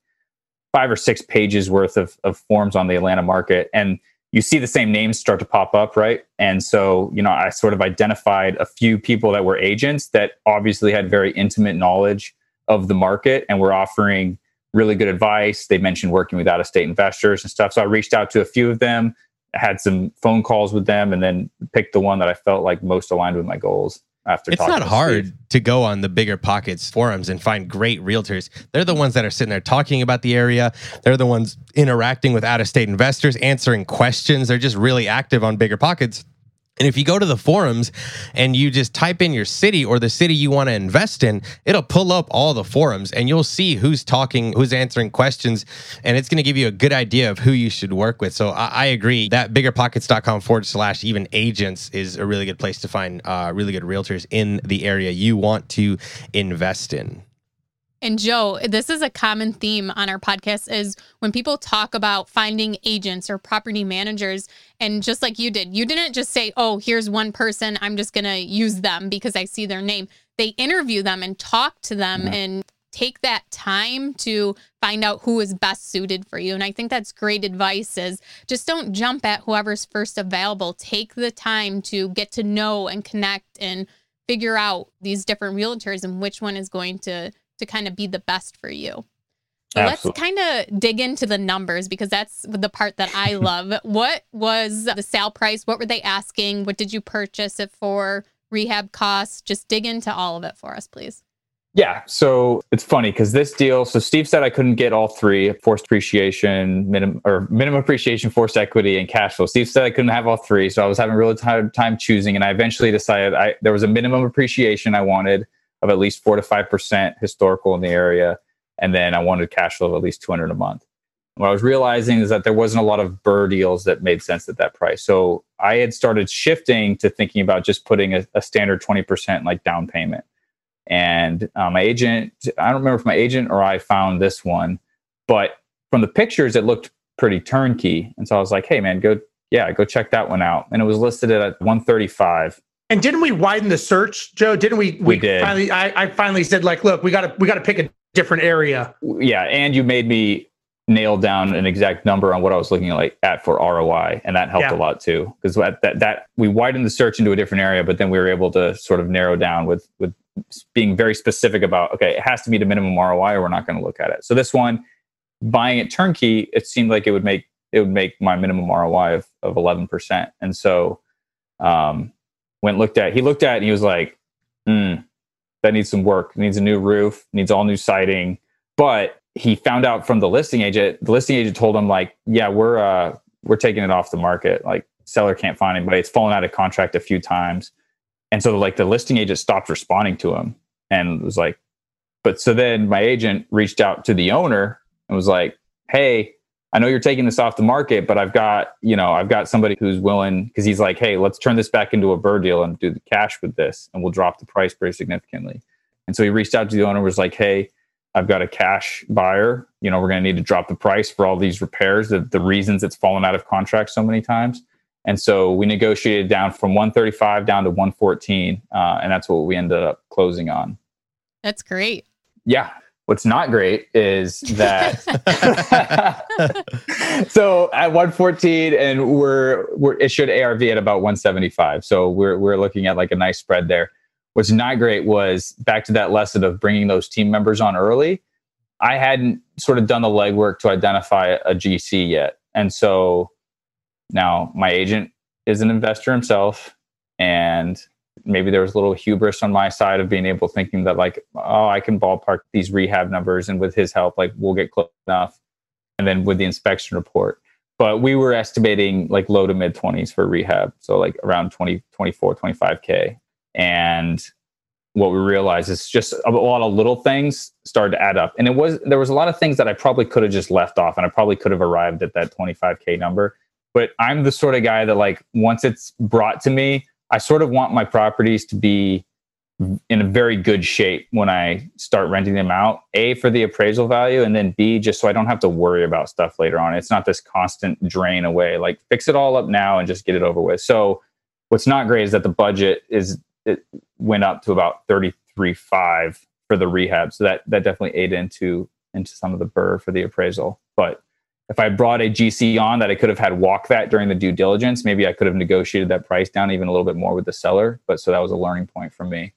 five or six pages worth of, of forums on the atlanta market and you see the same names start to pop up, right? And so, you know, I sort of identified a few people that were agents that obviously had very intimate knowledge of the market and were offering really good advice. They mentioned working with out of state investors and stuff. So I reached out to a few of them, had some phone calls with them, and then picked the one that I felt like most aligned with my goals. After It's not to hard Steve. to go on the bigger pockets forums and find great realtors. They're the ones that are sitting there talking about the area. They're the ones interacting with out of state investors, answering questions. They're just really active on bigger pockets. And if you go to the forums and you just type in your city or the city you want to invest in, it'll pull up all the forums and you'll see who's talking, who's answering questions, and it's going to give you a good idea of who you should work with. So I, I agree that biggerpockets.com forward slash even agents is a really good place to find uh, really good realtors in the area you want to invest in. And Joe, this is a common theme on our podcast is when people talk about finding agents or property managers and just like you did, you didn't just say, "Oh, here's one person, I'm just going to use them because I see their name." They interview them and talk to them Yeah. and take that time to find out who is best suited for you. And I think that's great advice is just don't jump at whoever's first available. Take the time to get to know and connect and figure out these different realtors and which one is going to to kind of be the best for you. So let's kind of dig into the numbers because that's the part that I love. what was the sale price? What were they asking? What did you purchase it for? Rehab costs? Just dig into all of it for us, please. Yeah. So it's funny because this deal, so Steve said I couldn't get all three forced appreciation, minimum or minimum appreciation, forced equity, and cash flow. Steve said I couldn't have all three. So I was having a really hard time choosing. And I eventually decided I there was a minimum appreciation I wanted of at least four to five percent historical in the area and then I wanted cash flow of at least 200 a month. What I was realizing is that there wasn't a lot of BRRRR deals that made sense at that price. So I had started shifting to thinking about just putting a, a standard 20% like down payment. And uh, my agent, I don't remember if my agent or I found this one, but from the pictures, it looked pretty turnkey. And so I was like, hey, man, go, yeah, go check that one out. And it was listed at 135. And didn't we widen the search, Joe? Didn't we? We, we did. Finally, I, I finally said, like, look, we got to we got to pick a different area. Yeah, and you made me nail down an exact number on what I was looking like at for ROI, and that helped yeah. a lot too. Because that, that that we widened the search into a different area, but then we were able to sort of narrow down with with being very specific about okay, it has to meet a minimum ROI, or we're not going to look at it. So this one, buying it turnkey, it seemed like it would make it would make my minimum ROI of of eleven percent, and so um, went looked at. He looked at and he was like, hmm that needs some work. It needs a new roof, needs all new siding. But he found out from the listing agent. The listing agent told him like, "Yeah, we're uh, we're taking it off the market. Like, seller can't find anybody. It's fallen out of contract a few times." And so, like, the listing agent stopped responding to him and was like, "But so then my agent reached out to the owner and was like, "Hey, I know you're taking this off the market, but I've got, you know, I've got somebody who's willing because he's like, hey, let's turn this back into a BRRRR deal and do the cash with this, and we'll drop the price pretty significantly. And so he reached out to the owner, was like, hey, I've got a cash buyer. You know, we're going to need to drop the price for all these repairs. The, the reasons it's fallen out of contract so many times. And so we negotiated down from 135 down to 114, uh, and that's what we ended up closing on. That's great. Yeah, What's not great is that so at 114 and we're we're issued ARV at about 175. So we're we're looking at like a nice spread there. What's not great was back to that lesson of bringing those team members on early. I hadn't sort of done the legwork to identify a GC yet. And so now my agent is an investor himself and maybe there was a little hubris on my side of being able thinking that like oh i can ballpark these rehab numbers and with his help like we'll get close enough and then with the inspection report. But we were estimating like low to mid 20s for rehab so like around 20 24 25k and what we realized is just a lot of little things started to add up. And it was there was a lot of things that i probably could have just left off and i probably could have arrived at that 25k number. But i'm the sort of guy that like once it's brought to me I sort of want my properties to be in a very good shape when I start renting them out. A for the appraisal value, and then B just so I don't have to worry about stuff later on. It's not this constant drain away. Like fix it all up now and just get it over with. So what's not great is that the budget is it went up to about thirty three five for the rehab. So that that definitely ate into into some of the BRRRR for the appraisal. But if I brought a GC on that I could have had walk that during the due diligence, maybe I could have negotiated that price down even a little bit more with the seller. But so that was a learning point for me.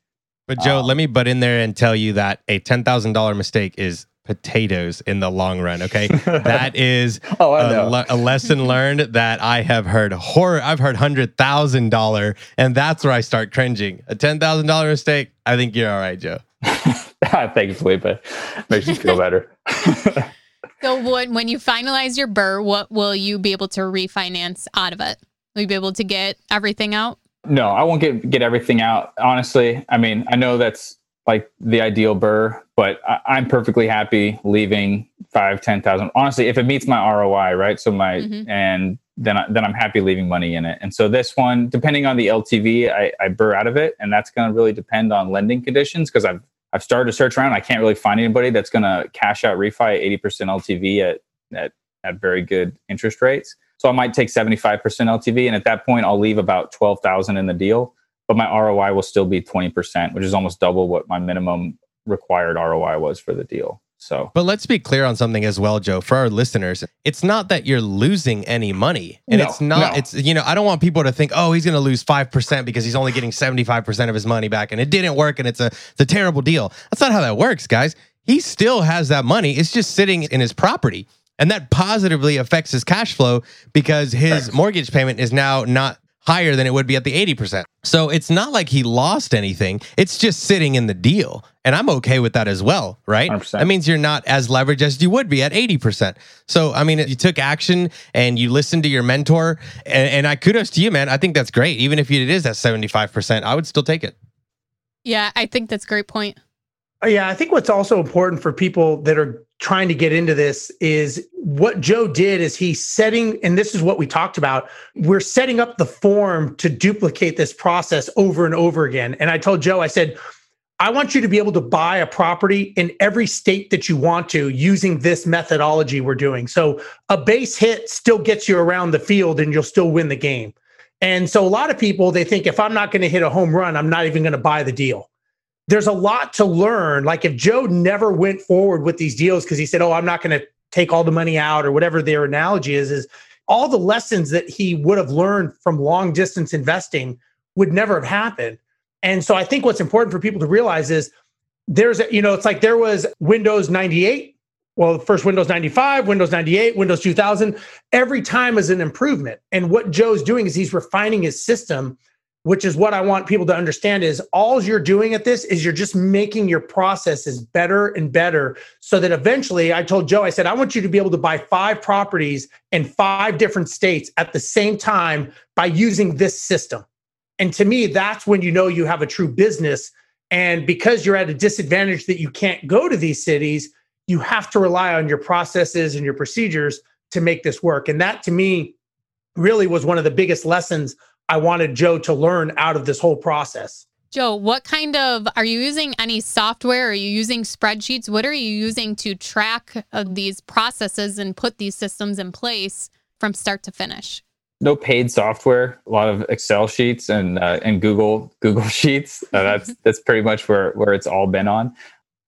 But Joe, um, let me butt in there and tell you that a ten thousand dollar mistake is potatoes in the long run. Okay, that is oh, a, le- a, lesson learned that I have heard horror. I've heard hundred thousand dollar, and that's where I start cringing. A ten thousand dollar mistake. I think you're all right, Joe. Thanks, Felipe. Makes you feel better. So when when you finalize your BRRRR, what will you be able to refinance out of it? Will you be able to get everything out? No, I won't get get everything out. Honestly, I mean, I know that's like the ideal BRRRR, but I, am perfectly happy leaving five, ten thousand. Honestly, if it meets my ROI, right? So my mm-hmm. and then I, then I'm happy leaving money in it. And so this one, depending on the LTV, I, I BRRRR out of it, and that's going to really depend on lending conditions because I've I've started to search around. I can't really find anybody that's going to cash out refi at 80% LTV at, at, at very good interest rates. So I might take 75% LTV. And at that point, I'll leave about 12,000 in the deal, but my ROI will still be 20%, which is almost double what my minimum required ROI was for the deal. So, But let's be clear on something as well, Joe, for our listeners. It's not that you're losing any money. And No, it's not, no. it's, you know, I don't want people to think, oh, he's going to lose 5% because he's only getting 75% of his money back and it didn't work and it's a, it's a terrible deal. That's not how that works, guys. He still has that money. It's just sitting in his property. And that positively affects his cash flow because his mortgage payment is now not higher than it would be at the 80%. So it's not like he lost anything. It's just sitting in the deal. And I'm okay with that as well, right? 100%. That means you're not as leveraged as you would be at 80%. So, I mean, you took action and you listened to your mentor. And, and I kudos to you, man. I think that's great. Even if it is at 75%, I would still take it. Yeah, I think that's a great point. Uh, Yeah, I think what's also important for people that are trying to get into this is what Joe did is he's setting, and this is what we talked about. We're setting up the form to duplicate this process over and over again. And I told Joe, I said, I want you to be able to buy a property in every state that you want to using this methodology we're doing. So a base hit still gets you around the field and you'll still win the game. And so a lot of people, they think if I'm not going to hit a home run, I'm not even going to buy the deal there's a lot to learn. Like if Joe never went forward with these deals because he said, "Oh, I'm not going to take all the money out," or whatever their analogy is, is all the lessons that he would have learned from long distance investing would never have happened. And so I think what's important for people to realize is there's you know it's like there was Windows 98. Well, the first Windows 95, Windows 98, Windows 2000. Every time is an improvement. And what Joe's doing is he's refining his system which is what I want people to understand is all you're doing at this is you're just making your processes better and better so that eventually I told Joe I said I want you to be able to buy five properties in five different states at the same time by using this system. And to me that's when you know you have a true business and because you're at a disadvantage that you can't go to these cities you have to rely on your processes and your procedures to make this work and that to me really was one of the biggest lessons I wanted Joe to learn out of this whole process. Joe, what kind of are you using any software? Are you using spreadsheets? What are you using to track of these processes and put these systems in place from start to finish? No paid software, a lot of Excel sheets and uh, and Google Google Sheets. Uh, that's that's pretty much where where it's all been on.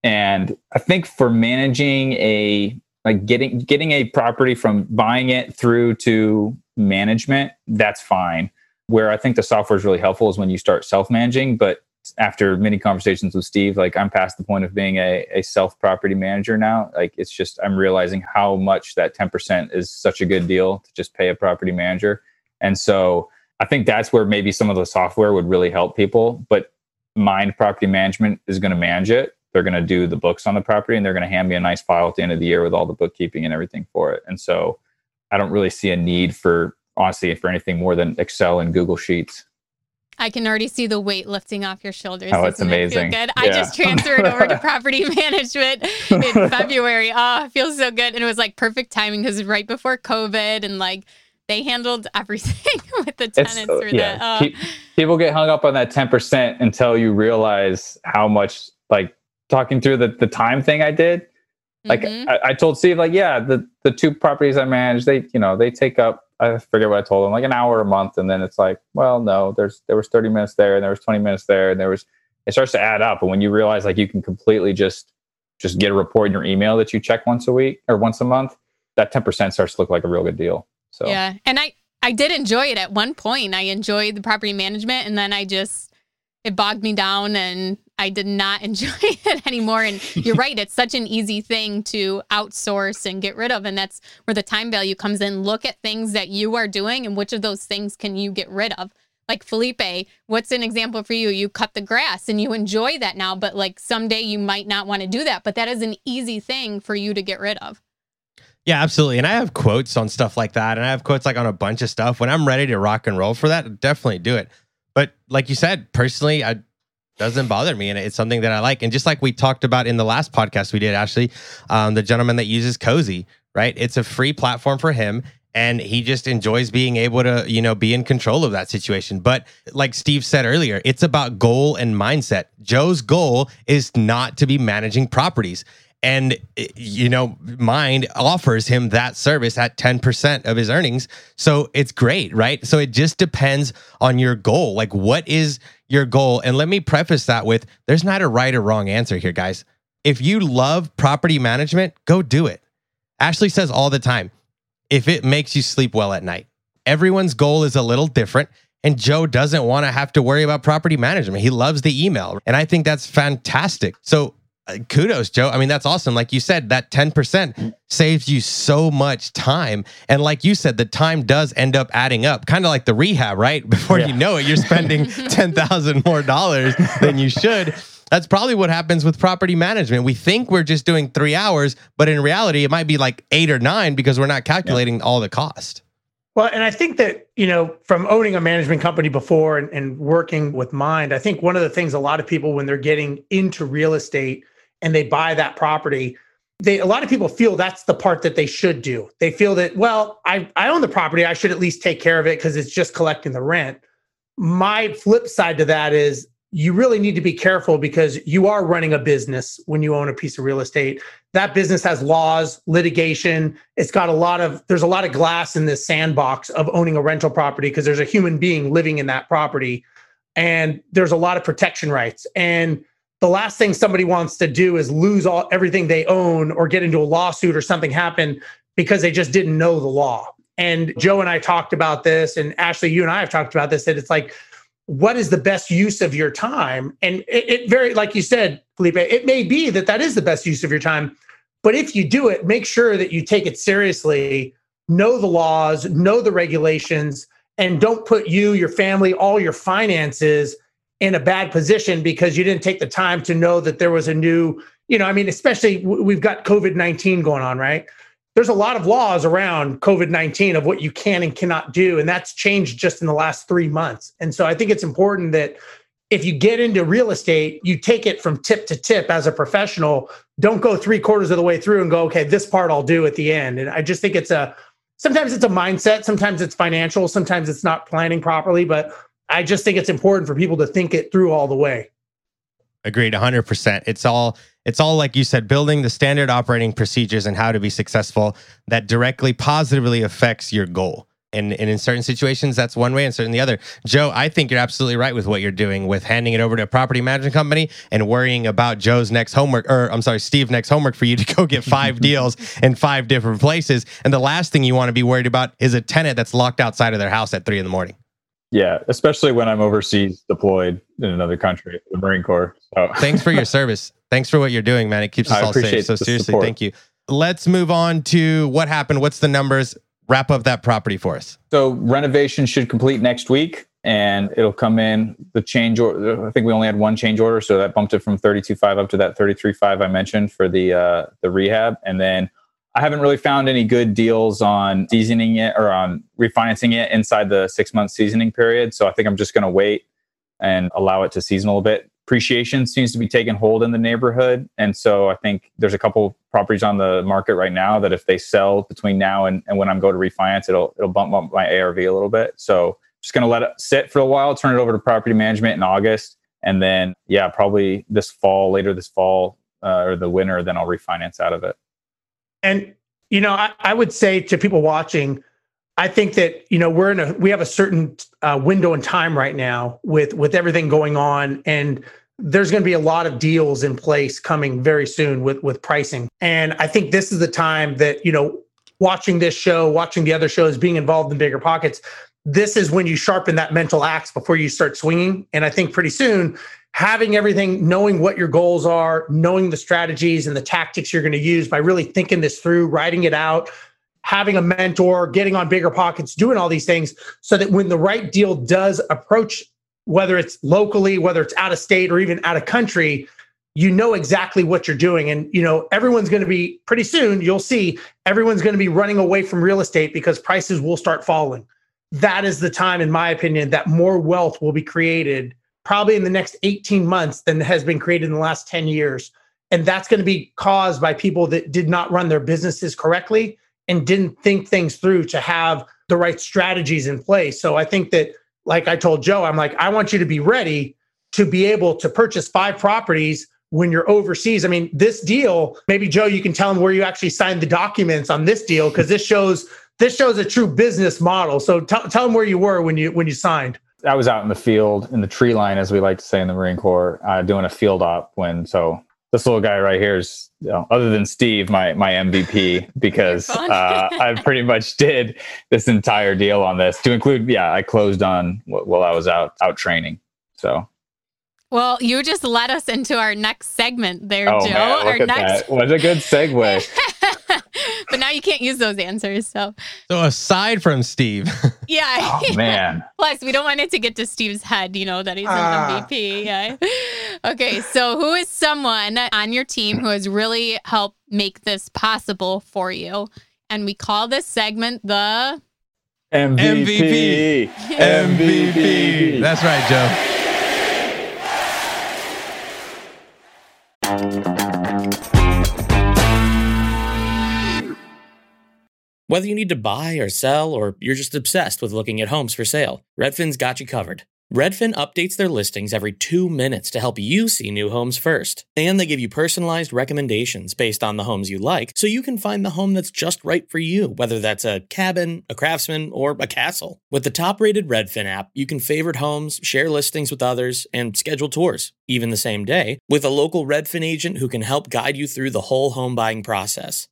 And I think for managing a like getting getting a property from buying it through to management, that's fine. Where I think the software is really helpful is when you start self managing. But after many conversations with Steve, like I'm past the point of being a, a self property manager now. Like it's just I'm realizing how much that 10% is such a good deal to just pay a property manager. And so I think that's where maybe some of the software would really help people. But Mynd Property Management is going to manage it. They're going to do the books on the property and they're going to hand me a nice file at the end of the year with all the bookkeeping and everything for it. And so I don't really see a need for honestly for anything more than Excel and Google Sheets. I can already see the weight lifting off your shoulders. Oh, it's Doesn't it feel amazing. good. I just transferred over to property management in February. Oh, it feels so good. And it was like perfect timing because right before COVID and like they handled everything with the tenants through yeah. that. Oh, people get hung up on that 10% until you realize how much like talking through the, the time thing I did. Like mhm. I, I told Steve, like, yeah, the, the two properties I manage, they, you know, they take up, I forget what I told him, like an hour a month. And then it's like, well, no, there's, there was 30 minutes there and there was 20 minutes there. And there was, it starts to add up. And when you realize like you can completely just, just get a report in your email that you check once a week or once a month, that 10% starts to look like a real good deal. So Yeah. And I I did enjoy it at one point. I enjoyed the property management and then I just it bogged me down and I did not enjoy it anymore. And you're right, it's such an easy thing to outsource and get rid of. And that's where the time value comes in. Look at things that you are doing and which of those things can you get rid of. Like Felipe, what's an example for you? You cut the grass and you enjoy that now, but like someday you might not want to do that. But that is an easy thing for you to get rid of. Yeah, absolutely. And I have quotes on stuff like that. And I have quotes like on a bunch of stuff. When I'm ready to rock and roll for that, definitely do it. But like you said, personally, I doesn't bother me and it's something that I like. And just like we talked about in the last podcast we did, Ashley, um, the gentleman that uses Cozy, right? It's a free platform for him. And he just enjoys being able to, you know, be in control of that situation. But like Steve said earlier, it's about goal and mindset. Joe's goal is not to be managing properties. And, eh, you know, Mynd offers him that service at 10% of his earnings. So it's great, right? So it just depends on your goal. Like, what is your goal? And let me preface that with there's not a right or wrong answer here, guys. If you love property management, go do it. Ashley says all the time if it makes you sleep well at night, everyone's goal is a little different. And Joe doesn't want to have to worry about property management. He loves the email. And I think that's fantastic. So Uh, kudos, Joe. I mean, that's awesome. Like you said, that 10% saves you so much time. And like you said, the time does end up adding up, kind of like the rehab, right? Before yeah. you know it, you're spending 10,000 more dollars than you should. That's probably what happens with property management. We think we're just doing three hours, but in reality, it might be like eight or nine because we're not calculating yeah. all the cost. Well, and I think that, you know, from owning a management company before and, and, working with Mynd, I think one of the things a lot of people, when they're getting into real estate and they buy that property, they a lot of people feel that's the part that they should do. They feel that, well, I, I own the property, I should at least take care of it because it's just collecting the rent. My flip side to that is you really need to be careful because you are running a business when you own a piece of real estate. That business has laws, litigation. It's got a lot of, there's a lot of glass in this sandbox of owning a rental property because there's a human being living in that property. And there's a lot of protection rights. And the last thing somebody wants to do is lose all everything they own or get into a lawsuit or something happen because they just didn't know the law. And Joe and I talked about this, and Ashley, you and I have talked about this, that it's like what is the best use of your time and it, it, very like you said felipe it may be that that is the best use of your time but if you do it make sure that you take it seriously know the laws know the regulations and don't put you your family all your finances in a bad position because you didn't take the time to know that there was a new you know i mean especially we've got covid-19 going on right there's a lot of laws around COVID 19 of what you can and cannot do. And that's changed just in the last three months. And so I think it's important that if you get into real estate, you take it from tip to tip as a professional. Don't go three quarters of the way through and go, okay, this part I'll do at the end. And I just think it's a, sometimes it's a mindset, sometimes it's financial, sometimes it's not planning properly. But I just think it's important for people to think it through all the way. Agreed, 100%. It's all it's all like you said, building the standard operating procedures and how to be successful that directly positively affects your goal. And, and in certain situations, that's one way, and certain the other. Joe, I think you're absolutely right with what you're doing with handing it over to a property management company and worrying about Joe's next homework, or I'm sorry, Steve next homework for you to go get five deals in five different places. And the last thing you want to be worried about is a tenant that's locked outside of their house at three in the morning. Yeah, especially when I'm overseas deployed in another country, the Marine Corps. So. Thanks for your service. Thanks for what you're doing, man. It keeps us I all safe. So seriously, support. thank you. Let's move on to what happened. What's the numbers? Wrap up that property for us. So renovation should complete next week and it'll come in the change order. I think we only had one change order, so that bumped it from 32.5 up to that 33.5 I mentioned for the uh, the rehab. And then I haven't really found any good deals on seasoning it or on refinancing it inside the six month seasoning period. So I think I'm just going to wait and allow it to season a little bit appreciation seems to be taking hold in the neighborhood. And so I think there's a couple properties on the market right now that if they sell between now and, and when I'm going to refinance, it'll it'll bump up my ARV a little bit. So just gonna let it sit for a while, turn it over to property management in August. And then yeah, probably this fall, later this fall uh, or the winter, then I'll refinance out of it. And you know, I, I would say to people watching, I think that you know we're in a we have a certain uh, window in time right now with with everything going on, and there's going to be a lot of deals in place coming very soon with with pricing. And I think this is the time that you know watching this show, watching the other shows, being involved in bigger pockets. This is when you sharpen that mental axe before you start swinging. And I think pretty soon, having everything, knowing what your goals are, knowing the strategies and the tactics you're going to use by really thinking this through, writing it out, having a mentor, getting on bigger pockets, doing all these things so that when the right deal does approach, whether it's locally, whether it's out of state or even out of country, you know exactly what you're doing. And, you know, everyone's going to be pretty soon, you'll see everyone's going to be running away from real estate because prices will start falling. That is the time, in my opinion, that more wealth will be created probably in the next 18 months than has been created in the last 10 years. And that's going to be caused by people that did not run their businesses correctly and didn't think things through to have the right strategies in place. So I think that, like I told Joe, I'm like, I want you to be ready to be able to purchase five properties when you're overseas. I mean, this deal, maybe Joe, you can tell them where you actually signed the documents on this deal because this shows this shows a true business model. So t- tell them where you were when you when you signed. I was out in the field in the tree line, as we like to say in the Marine Corps, uh, doing a field op. When so this little guy right here is, you know, other than Steve, my my MVP because uh, I pretty much did this entire deal on this to include. Yeah, I closed on while I was out out training. So well, you just led us into our next segment there, oh, Joe. Man, look our at next that. What a good segue. but now you can't use those answers. So So aside from Steve, yeah. Oh man. Plus, we don't want it to get to Steve's head, you know, that he's Ah. an MVP. Yeah. Okay, so who is someone on your team who has really helped make this possible for you? And we call this segment the MVP. MVP. That's right, Joe. Whether you need to buy or sell, or you're just obsessed with looking at homes for sale, Redfin's got you covered. Redfin updates their listings every two minutes to help you see new homes first. And they give you personalized recommendations based on the homes you like, so you can find the home that's just right for you, whether that's a cabin, a craftsman, or a castle. With the top rated Redfin app, you can favorite homes, share listings with others, and schedule tours, even the same day, with a local Redfin agent who can help guide you through the whole home buying process.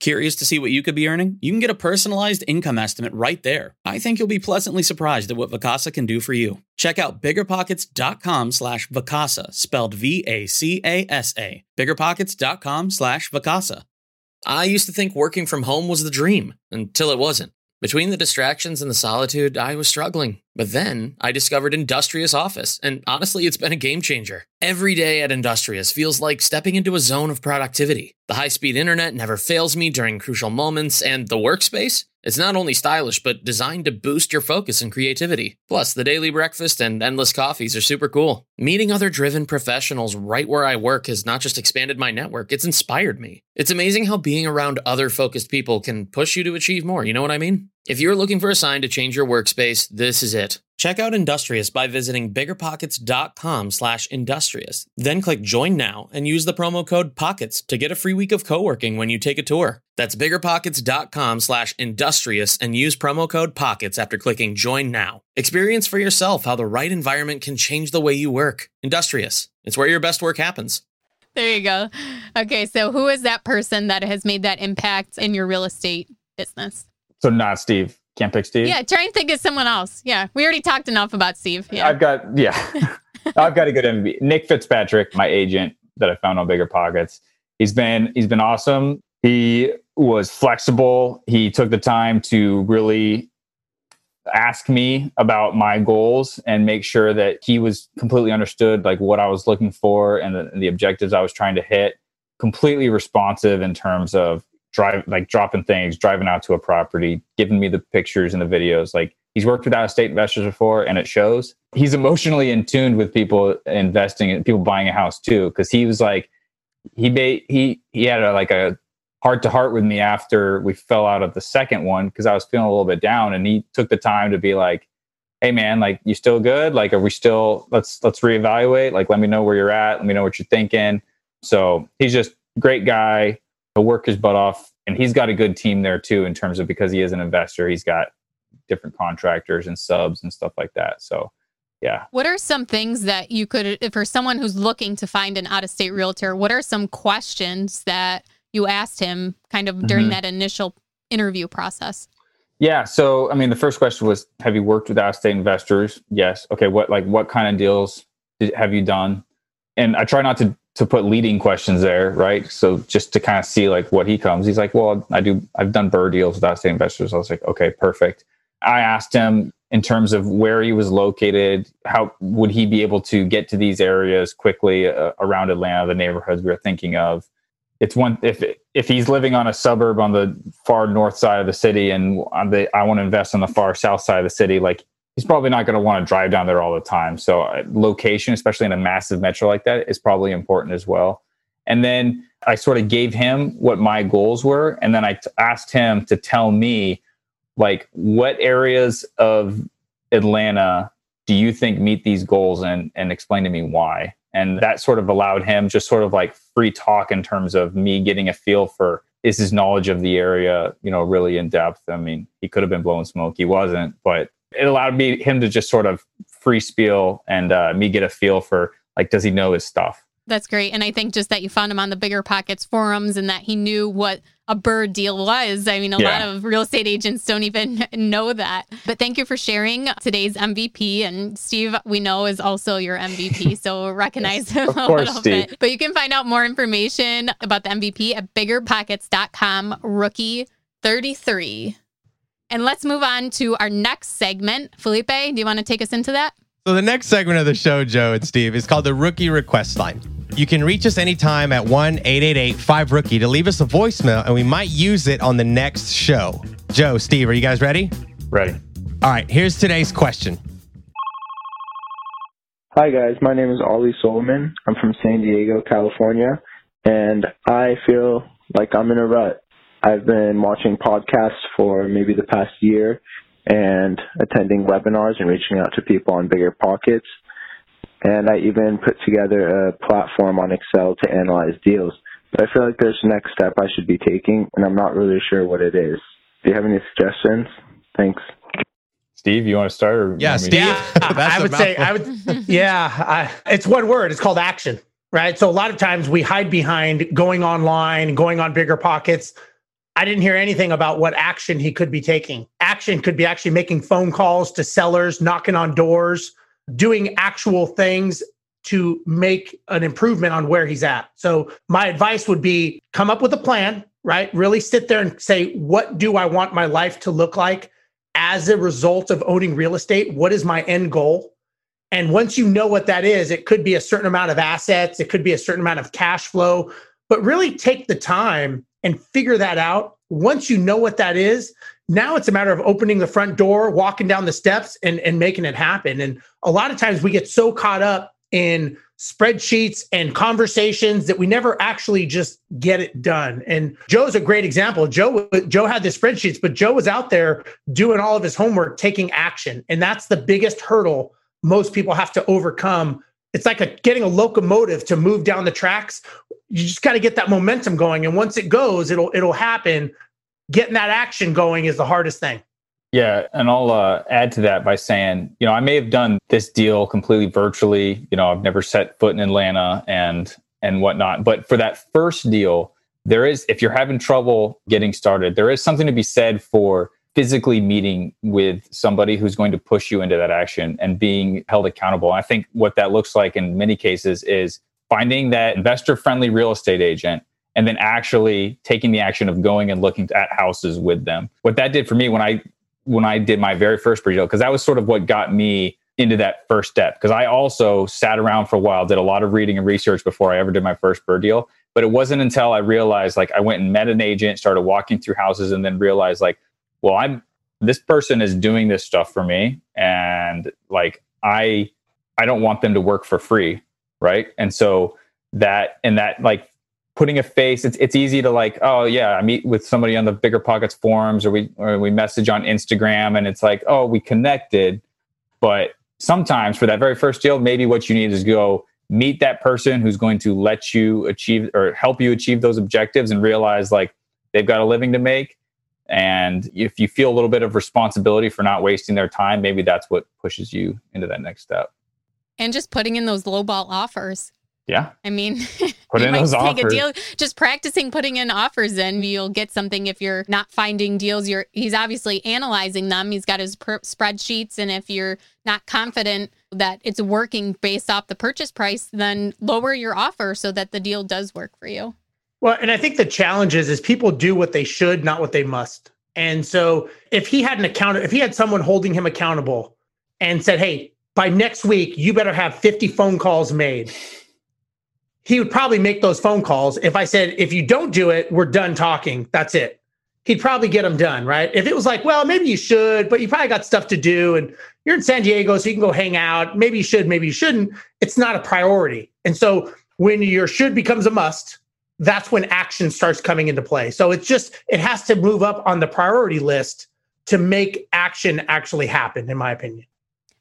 Curious to see what you could be earning? You can get a personalized income estimate right there. I think you'll be pleasantly surprised at what Vacasa can do for you. Check out biggerpockets.com slash Vacasa, spelled V-A-C-A-S-A. Biggerpockets.com slash Vacasa. I used to think working from home was the dream until it wasn't. Between the distractions and the solitude, I was struggling. But then I discovered Industrious Office, and honestly, it's been a game changer. Every day at Industrious feels like stepping into a zone of productivity. The high speed internet never fails me during crucial moments, and the workspace? It's not only stylish, but designed to boost your focus and creativity. Plus, the daily breakfast and endless coffees are super cool. Meeting other driven professionals right where I work has not just expanded my network, it's inspired me. It's amazing how being around other focused people can push you to achieve more, you know what I mean? If you're looking for a sign to change your workspace, this is it. Check out Industrious by visiting biggerpockets.com slash industrious. Then click join now and use the promo code POCKETS to get a free week of co-working when you take a tour. That's biggerpockets.com slash industrious and use promo code POCKETS after clicking join now. Experience for yourself how the right environment can change the way you work. Industrious. It's where your best work happens. There you go. Okay, so who is that person that has made that impact in your real estate business? So not Steve. Can't pick Steve. Yeah, try and think of someone else. Yeah, we already talked enough about Steve. Yeah. I've got yeah. I've got a good MVP. Nick Fitzpatrick, my agent that I found on Bigger Pockets. He's been he's been awesome. He was flexible. He took the time to really ask me about my goals and make sure that he was completely understood like what I was looking for and the, the objectives I was trying to hit. Completely responsive in terms of drive like dropping things, driving out to a property, giving me the pictures and the videos. Like he's worked with out of state investors before and it shows. He's emotionally in tune with people investing and people buying a house too. Cause he was like, he made, he, he had a, like a heart to heart with me after we fell out of the second one. Cause I was feeling a little bit down and he took the time to be like, Hey man, like you still good? Like, are we still, let's, let's reevaluate. Like, let me know where you're at. Let me know what you're thinking. So he's just great guy he'll work his butt off and he's got a good team there too in terms of because he is an investor he's got different contractors and subs and stuff like that so yeah What are some things that you could, for someone who's looking to find an out of state realtor, what are some questions that you asked him kind of during Mhm. that initial interview process? Yeah. So, I mean, the first question was, have you worked with out-of-state investors? Yes. Okay. What like what kind of deals did, have you done? And I try not to to put leading questions there, right? So just to kind of see like what he comes. He's like, well, I do. I've done BRRRR deals with out-of-state investors. I was like, okay, perfect. I asked him in terms of where he was located, how would he be able to get to these areas quickly uh, around Atlanta, the neighborhoods we were thinking of it's one if if he's living on a suburb on the far north side of the city and on the I want to invest on the far south side of the city, like he's probably not going to want to drive down there all the time. So uh, location, especially in a massive metro like that, is probably important as well. And then I sort of gave him what my goals were, and then I t- asked him to tell me like what areas of Atlanta do you think meet these goals and and explain to me why and that sort of allowed him just sort of like free talk in terms of me getting a feel for is his knowledge of the area you know really in depth i mean he could have been blowing smoke he wasn't but it allowed me him to just sort of free spiel and uh, me get a feel for like does he know his stuff that's great. And I think just that you found him on the Bigger Pockets forums and that he knew what a BRRRR deal was. I mean, a yeah. lot of real estate agents don't even know that. But thank you for sharing today's MVP. And Steve, we know is also your MVP. So recognize him a course, little Steve. bit. But you can find out more information about the MVP at biggerpockets.com rookie 33. And let's move on to our next segment. Felipe, do you want to take us into that? So the next segment of the show, Joe and Steve, is called the Rookie Request Line. You can reach us anytime at 1 888 5 Rookie to leave us a voicemail, and we might use it on the next show. Joe, Steve, are you guys ready? Ready. All right, here's today's question. Hi, guys. My name is Ollie Solomon. I'm from San Diego, California, and I feel like I'm in a rut. I've been watching podcasts for maybe the past year and attending webinars and reaching out to people on bigger pockets. And I even put together a platform on Excel to analyze deals. But I feel like there's a next step I should be taking, and I'm not really sure what it is. Do you have any suggestions? Thanks. Steve, you want to start? Or yeah, Steve. Yeah, I would say I would. Yeah, I, it's one word. It's called action, right? So a lot of times we hide behind going online, going on bigger pockets. I didn't hear anything about what action he could be taking. Action could be actually making phone calls to sellers, knocking on doors, doing actual things to make an improvement on where he's at. So, my advice would be come up with a plan, right? Really sit there and say, what do I want my life to look like as a result of owning real estate? What is my end goal? And once you know what that is, it could be a certain amount of assets, it could be a certain amount of cash flow, but really take the time and figure that out. Once you know what that is, now it's a matter of opening the front door, walking down the steps, and, and making it happen. And a lot of times we get so caught up in spreadsheets and conversations that we never actually just get it done. And Joe's a great example. Joe Joe had the spreadsheets, but Joe was out there doing all of his homework, taking action. And that's the biggest hurdle most people have to overcome. It's like a, getting a locomotive to move down the tracks. You just got to get that momentum going and once it goes it'll it'll happen. Getting that action going is the hardest thing. Yeah and i'll uh, add to that by saying you know i may have done this deal completely virtually you know i've never set foot in atlanta and and whatnot but for that first deal there is if you're having trouble getting started there is something to be said for physically meeting with somebody who's going to push you into that action and being held accountable. I think what that looks like in many cases is finding that investor friendly real estate agent and then actually taking the action of going and looking at houses with them. What that did for me when I when I did my very first BRRRR deal, because that was sort of what got me into that first step. Because I also sat around for a while, did a lot of reading and research before I ever did my first BRRRR deal. But it wasn't until I realized, like, I went and met an agent, started walking through houses, and then realized, like, well, I'm this person is doing this stuff for me, and like, I I don't want them to work for free right? And so that and that like putting a face it's it's easy to like oh yeah i meet with somebody on the bigger pockets forums or we or we message on instagram and it's like oh we connected. But sometimes for that very first deal maybe what you need is go meet that person who's going to let you achieve or help you achieve those objectives and realize like they've got a living to make and if you feel a little bit of responsibility for not wasting their time maybe that's what pushes you into that next step and just putting in those low ball offers. Yeah. I mean, Put you in might those offers. deal. Just practicing putting in offers in, you'll get something. If you're not finding deals, you're he's obviously analyzing them. He's got his per- spreadsheets, and if you're not confident that it's working based off the purchase price, then lower your offer so that the deal does work for you. Well, and I think the challenge is, is people do what they should, not what they must. And so if he had an account, if he had someone holding him accountable and said, hey, by next week, you better have 50 phone calls made. He would probably make those phone calls. If I said, if you don't do it, we're done talking. That's it. He'd probably get them done, right? If it was like, well, maybe you should, but you probably got stuff to do and you're in San Diego, so you can go hang out. Maybe you should, maybe you shouldn't. It's not a priority. And so when your should becomes a must, that's when action starts coming into play. So it's just, it has to move up on the priority list to make action actually happen, in my opinion.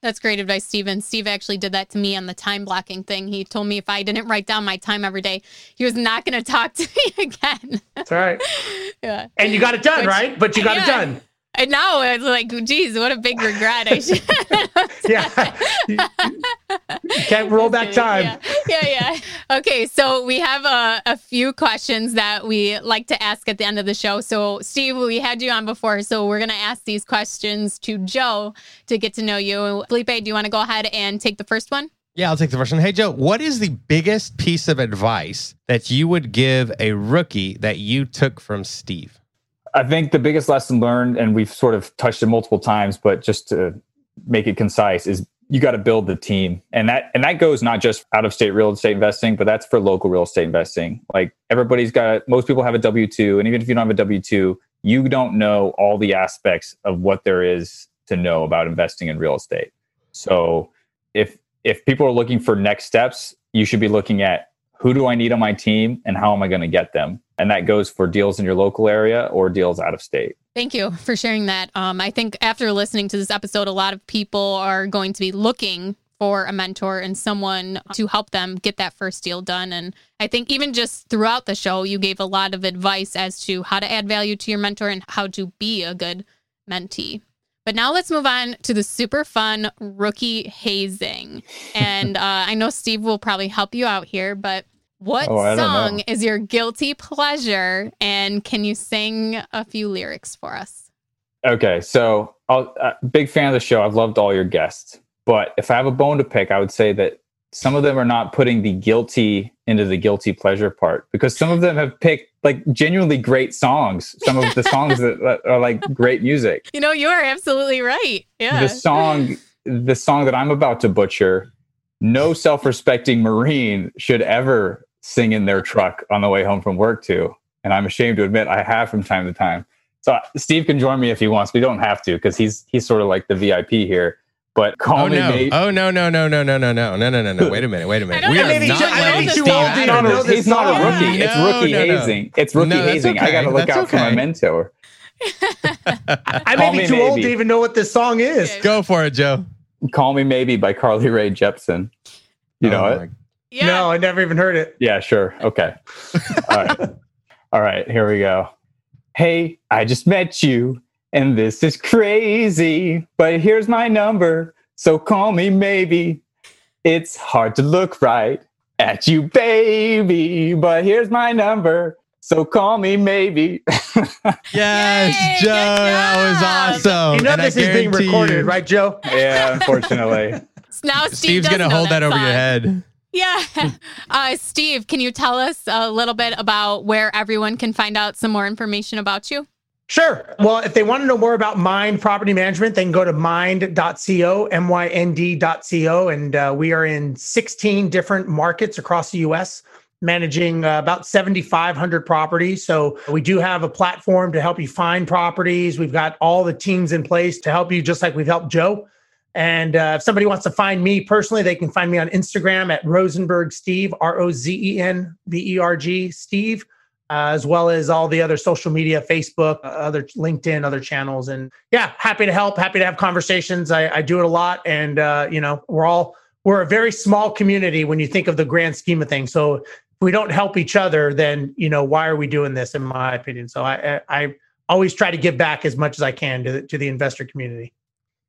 That's great advice, Steven. Steve actually did that to me on the time blocking thing. He told me if I didn't write down my time every day, he was not going to talk to me again. That's right. yeah. And you got it done, Which- right? But you got it Yeah. Done. And now it's like, geez, what a big regret. I should. Yeah. you, you can't roll back time. Yeah, yeah, yeah. Okay, so we have a, a few questions that we like to ask at the end of the show. So, Steve, we had you on before, so we're going to ask these questions to Joe to get to know you. Felipe, do you want to go ahead and take the first one? Yeah, I'll take the first one. Hey, Joe, what is the biggest piece of advice that you would give a rookie that you took from Steve? I think the biggest lesson learned, and we've sort of touched it multiple times, but just to make it concise, is you got to build the team, and that and that goes not just out of state real estate investing, but that's for local real estate investing. Like everybody's got, most people have a W two, and even if you don't have a W two, you don't know all the aspects of what there is to know about investing in real estate. So if if people are looking for next steps, you should be looking at who do I need on my team and how am I going to get them? And that goes for deals in your local area or deals out of state. Thank you for sharing that. Um, I think after listening to this episode, a lot of people are going to be looking for a mentor and someone to help them get that first deal done. And I think even just throughout the show, you gave a lot of advice as to how to add value to your mentor and how to be a good mentee. But now let's move on to the super fun rookie hazing. And uh, I know Steve will probably help you out here, but what Oh, song is your guilty pleasure? And can you sing a few lyrics for us? Okay, so I'll, uh, big fan of the show. I've loved all your guests, but if I have a bone to pick, I would say that some of them are not putting the guilty into the guilty pleasure part because some of them have picked like genuinely great songs. Some of the songs that, are like great music. You know, you are absolutely right. Yeah. The song, the song that I'm about to butcher, no self-respecting Marine should ever sing in their truck on the way home from work to. And I'm ashamed to admit I have from time to time. So Steve can join me if he wants. We don't have to because he's he's sort of like the VIP here. But call Oh me no! mate. Oh no! No! No! No! No! No! No! No! No! No! No! Wait a minute! Wait a minute! We are not too- I may letting Steve out of this. this he's not a song. rookie. It's No, rookie no, no. hazing. It's rookie No, that's hazing. I got to look That's out for my mentor. I Call may be too old to even know what this song is. Okay. Go for it, Joe. Call me maybe by Carly Rae Jepsen. You know Oh it? yeah. No, I never even heard it. Yeah, sure. Okay. All right. All right, here we go. Hey, I just met you, and this is crazy, but here's my number, so call me maybe. It's hard to look right at you, baby, but here's my number, so call me maybe. Yes, Yay, Joe, that was awesome. You know And I this is being recorded, you- right, Joe? yeah, unfortunately. Now Steve Steve's gonna hold that, over your head. Yeah. Uh, Steve, can you tell us a little bit about where everyone can find out some more information about you? Sure. Well, if they want to know more about Mynd Property Management, they can go to mynd.co, M-Y-N-D.co. And uh, we are in 16 different markets across the U.S., managing uh, about 7,500 properties. So we do have a platform to help you find properties. We've got all the teams in place to help you, just like we've helped Joe. And uh, if somebody wants to find me personally, they can find me on Instagram at Rozenberg Steve, R O Z E N B E R G Steve uh, as well as all the other social media, Facebook, uh, other LinkedIn, other channels. And yeah, happy to help, happy to have conversations. I, I do it a lot. And, uh, you know, we're all, we're a very small community when you think of the grand scheme of things. So if we don't help each other, then, you know, why are we doing this, in my opinion? So I, I, always try to give back as much as I can to, the- to the investor community.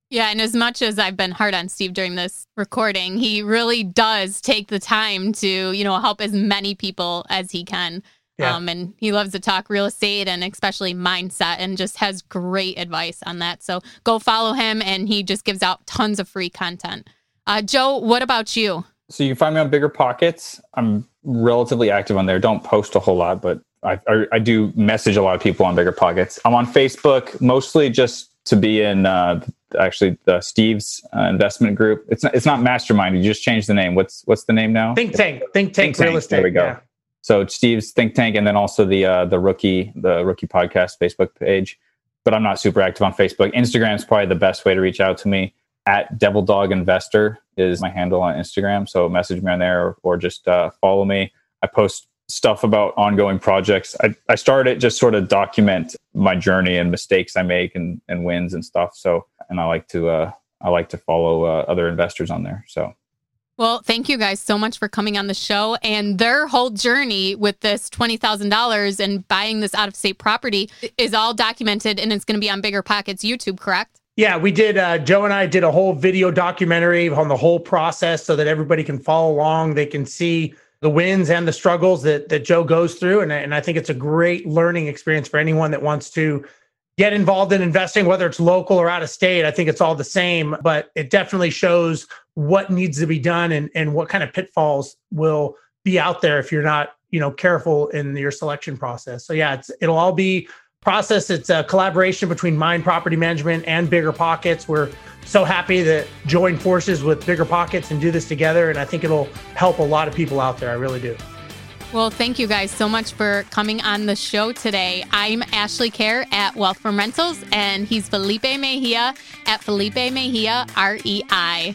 Yeah, and as much as I've been hard on Steve during this recording, he really does take the time to, you know, help as many people as he can. Yeah. Um, and he loves to talk real estate and especially mindset and just has great advice on that. So go follow him and he just gives out tons of free content. Uh, Joe, what about you? So you find me on Bigger Pockets. I'm relatively active on there. Don't post a whole lot, but I, I, I do message a lot of people on Bigger Pockets. I'm on Facebook mostly just to be in uh, actually the Steve's uh, investment group. It's not, it's not Mastermind. You just changed the name. What's what's the name now? Think tank, think tank, Think real estate. there we go. Yeah. So Steve's think tank, and then also the uh, the rookie the rookie podcast Facebook page. But I'm not super active on Facebook. Instagram is probably the best way to reach out to me. At Devil Dog Investor is my handle on Instagram. So message me on there or, or just uh, follow me. I post stuff about ongoing projects. I, I started just sort of document my journey and mistakes I make and, and wins and stuff. So and I like to uh, I like to follow uh, other investors on there. So Well, thank you guys so much for coming on the show. And their whole journey with this $20,000 and buying this out of state property is all documented and it's going to be on Bigger Pockets YouTube, correct? Yeah, we did. Uh, Joe and I did a whole video documentary on the whole process so that everybody can follow along. They can see the wins and the struggles that that Joe goes through, and and I think it's a great learning experience for anyone that wants to get involved in investing, whether it's local or out of state. I think it's all the same, but it definitely shows what needs to be done and and what kind of pitfalls will be out there if you're not you know careful in your selection process. So yeah, it's it'll all be process. It's a collaboration between Mynd Property Management and Bigger Pockets. We're so happy to join forces with Bigger Pockets and do this together. And I think it'll help a lot of people out there. I really do. Well, thank you guys so much for coming on the show today. I'm Ashley Kerr at Wealth from Rentals, and he's Felipe Mejia at Felipe Mejia REI.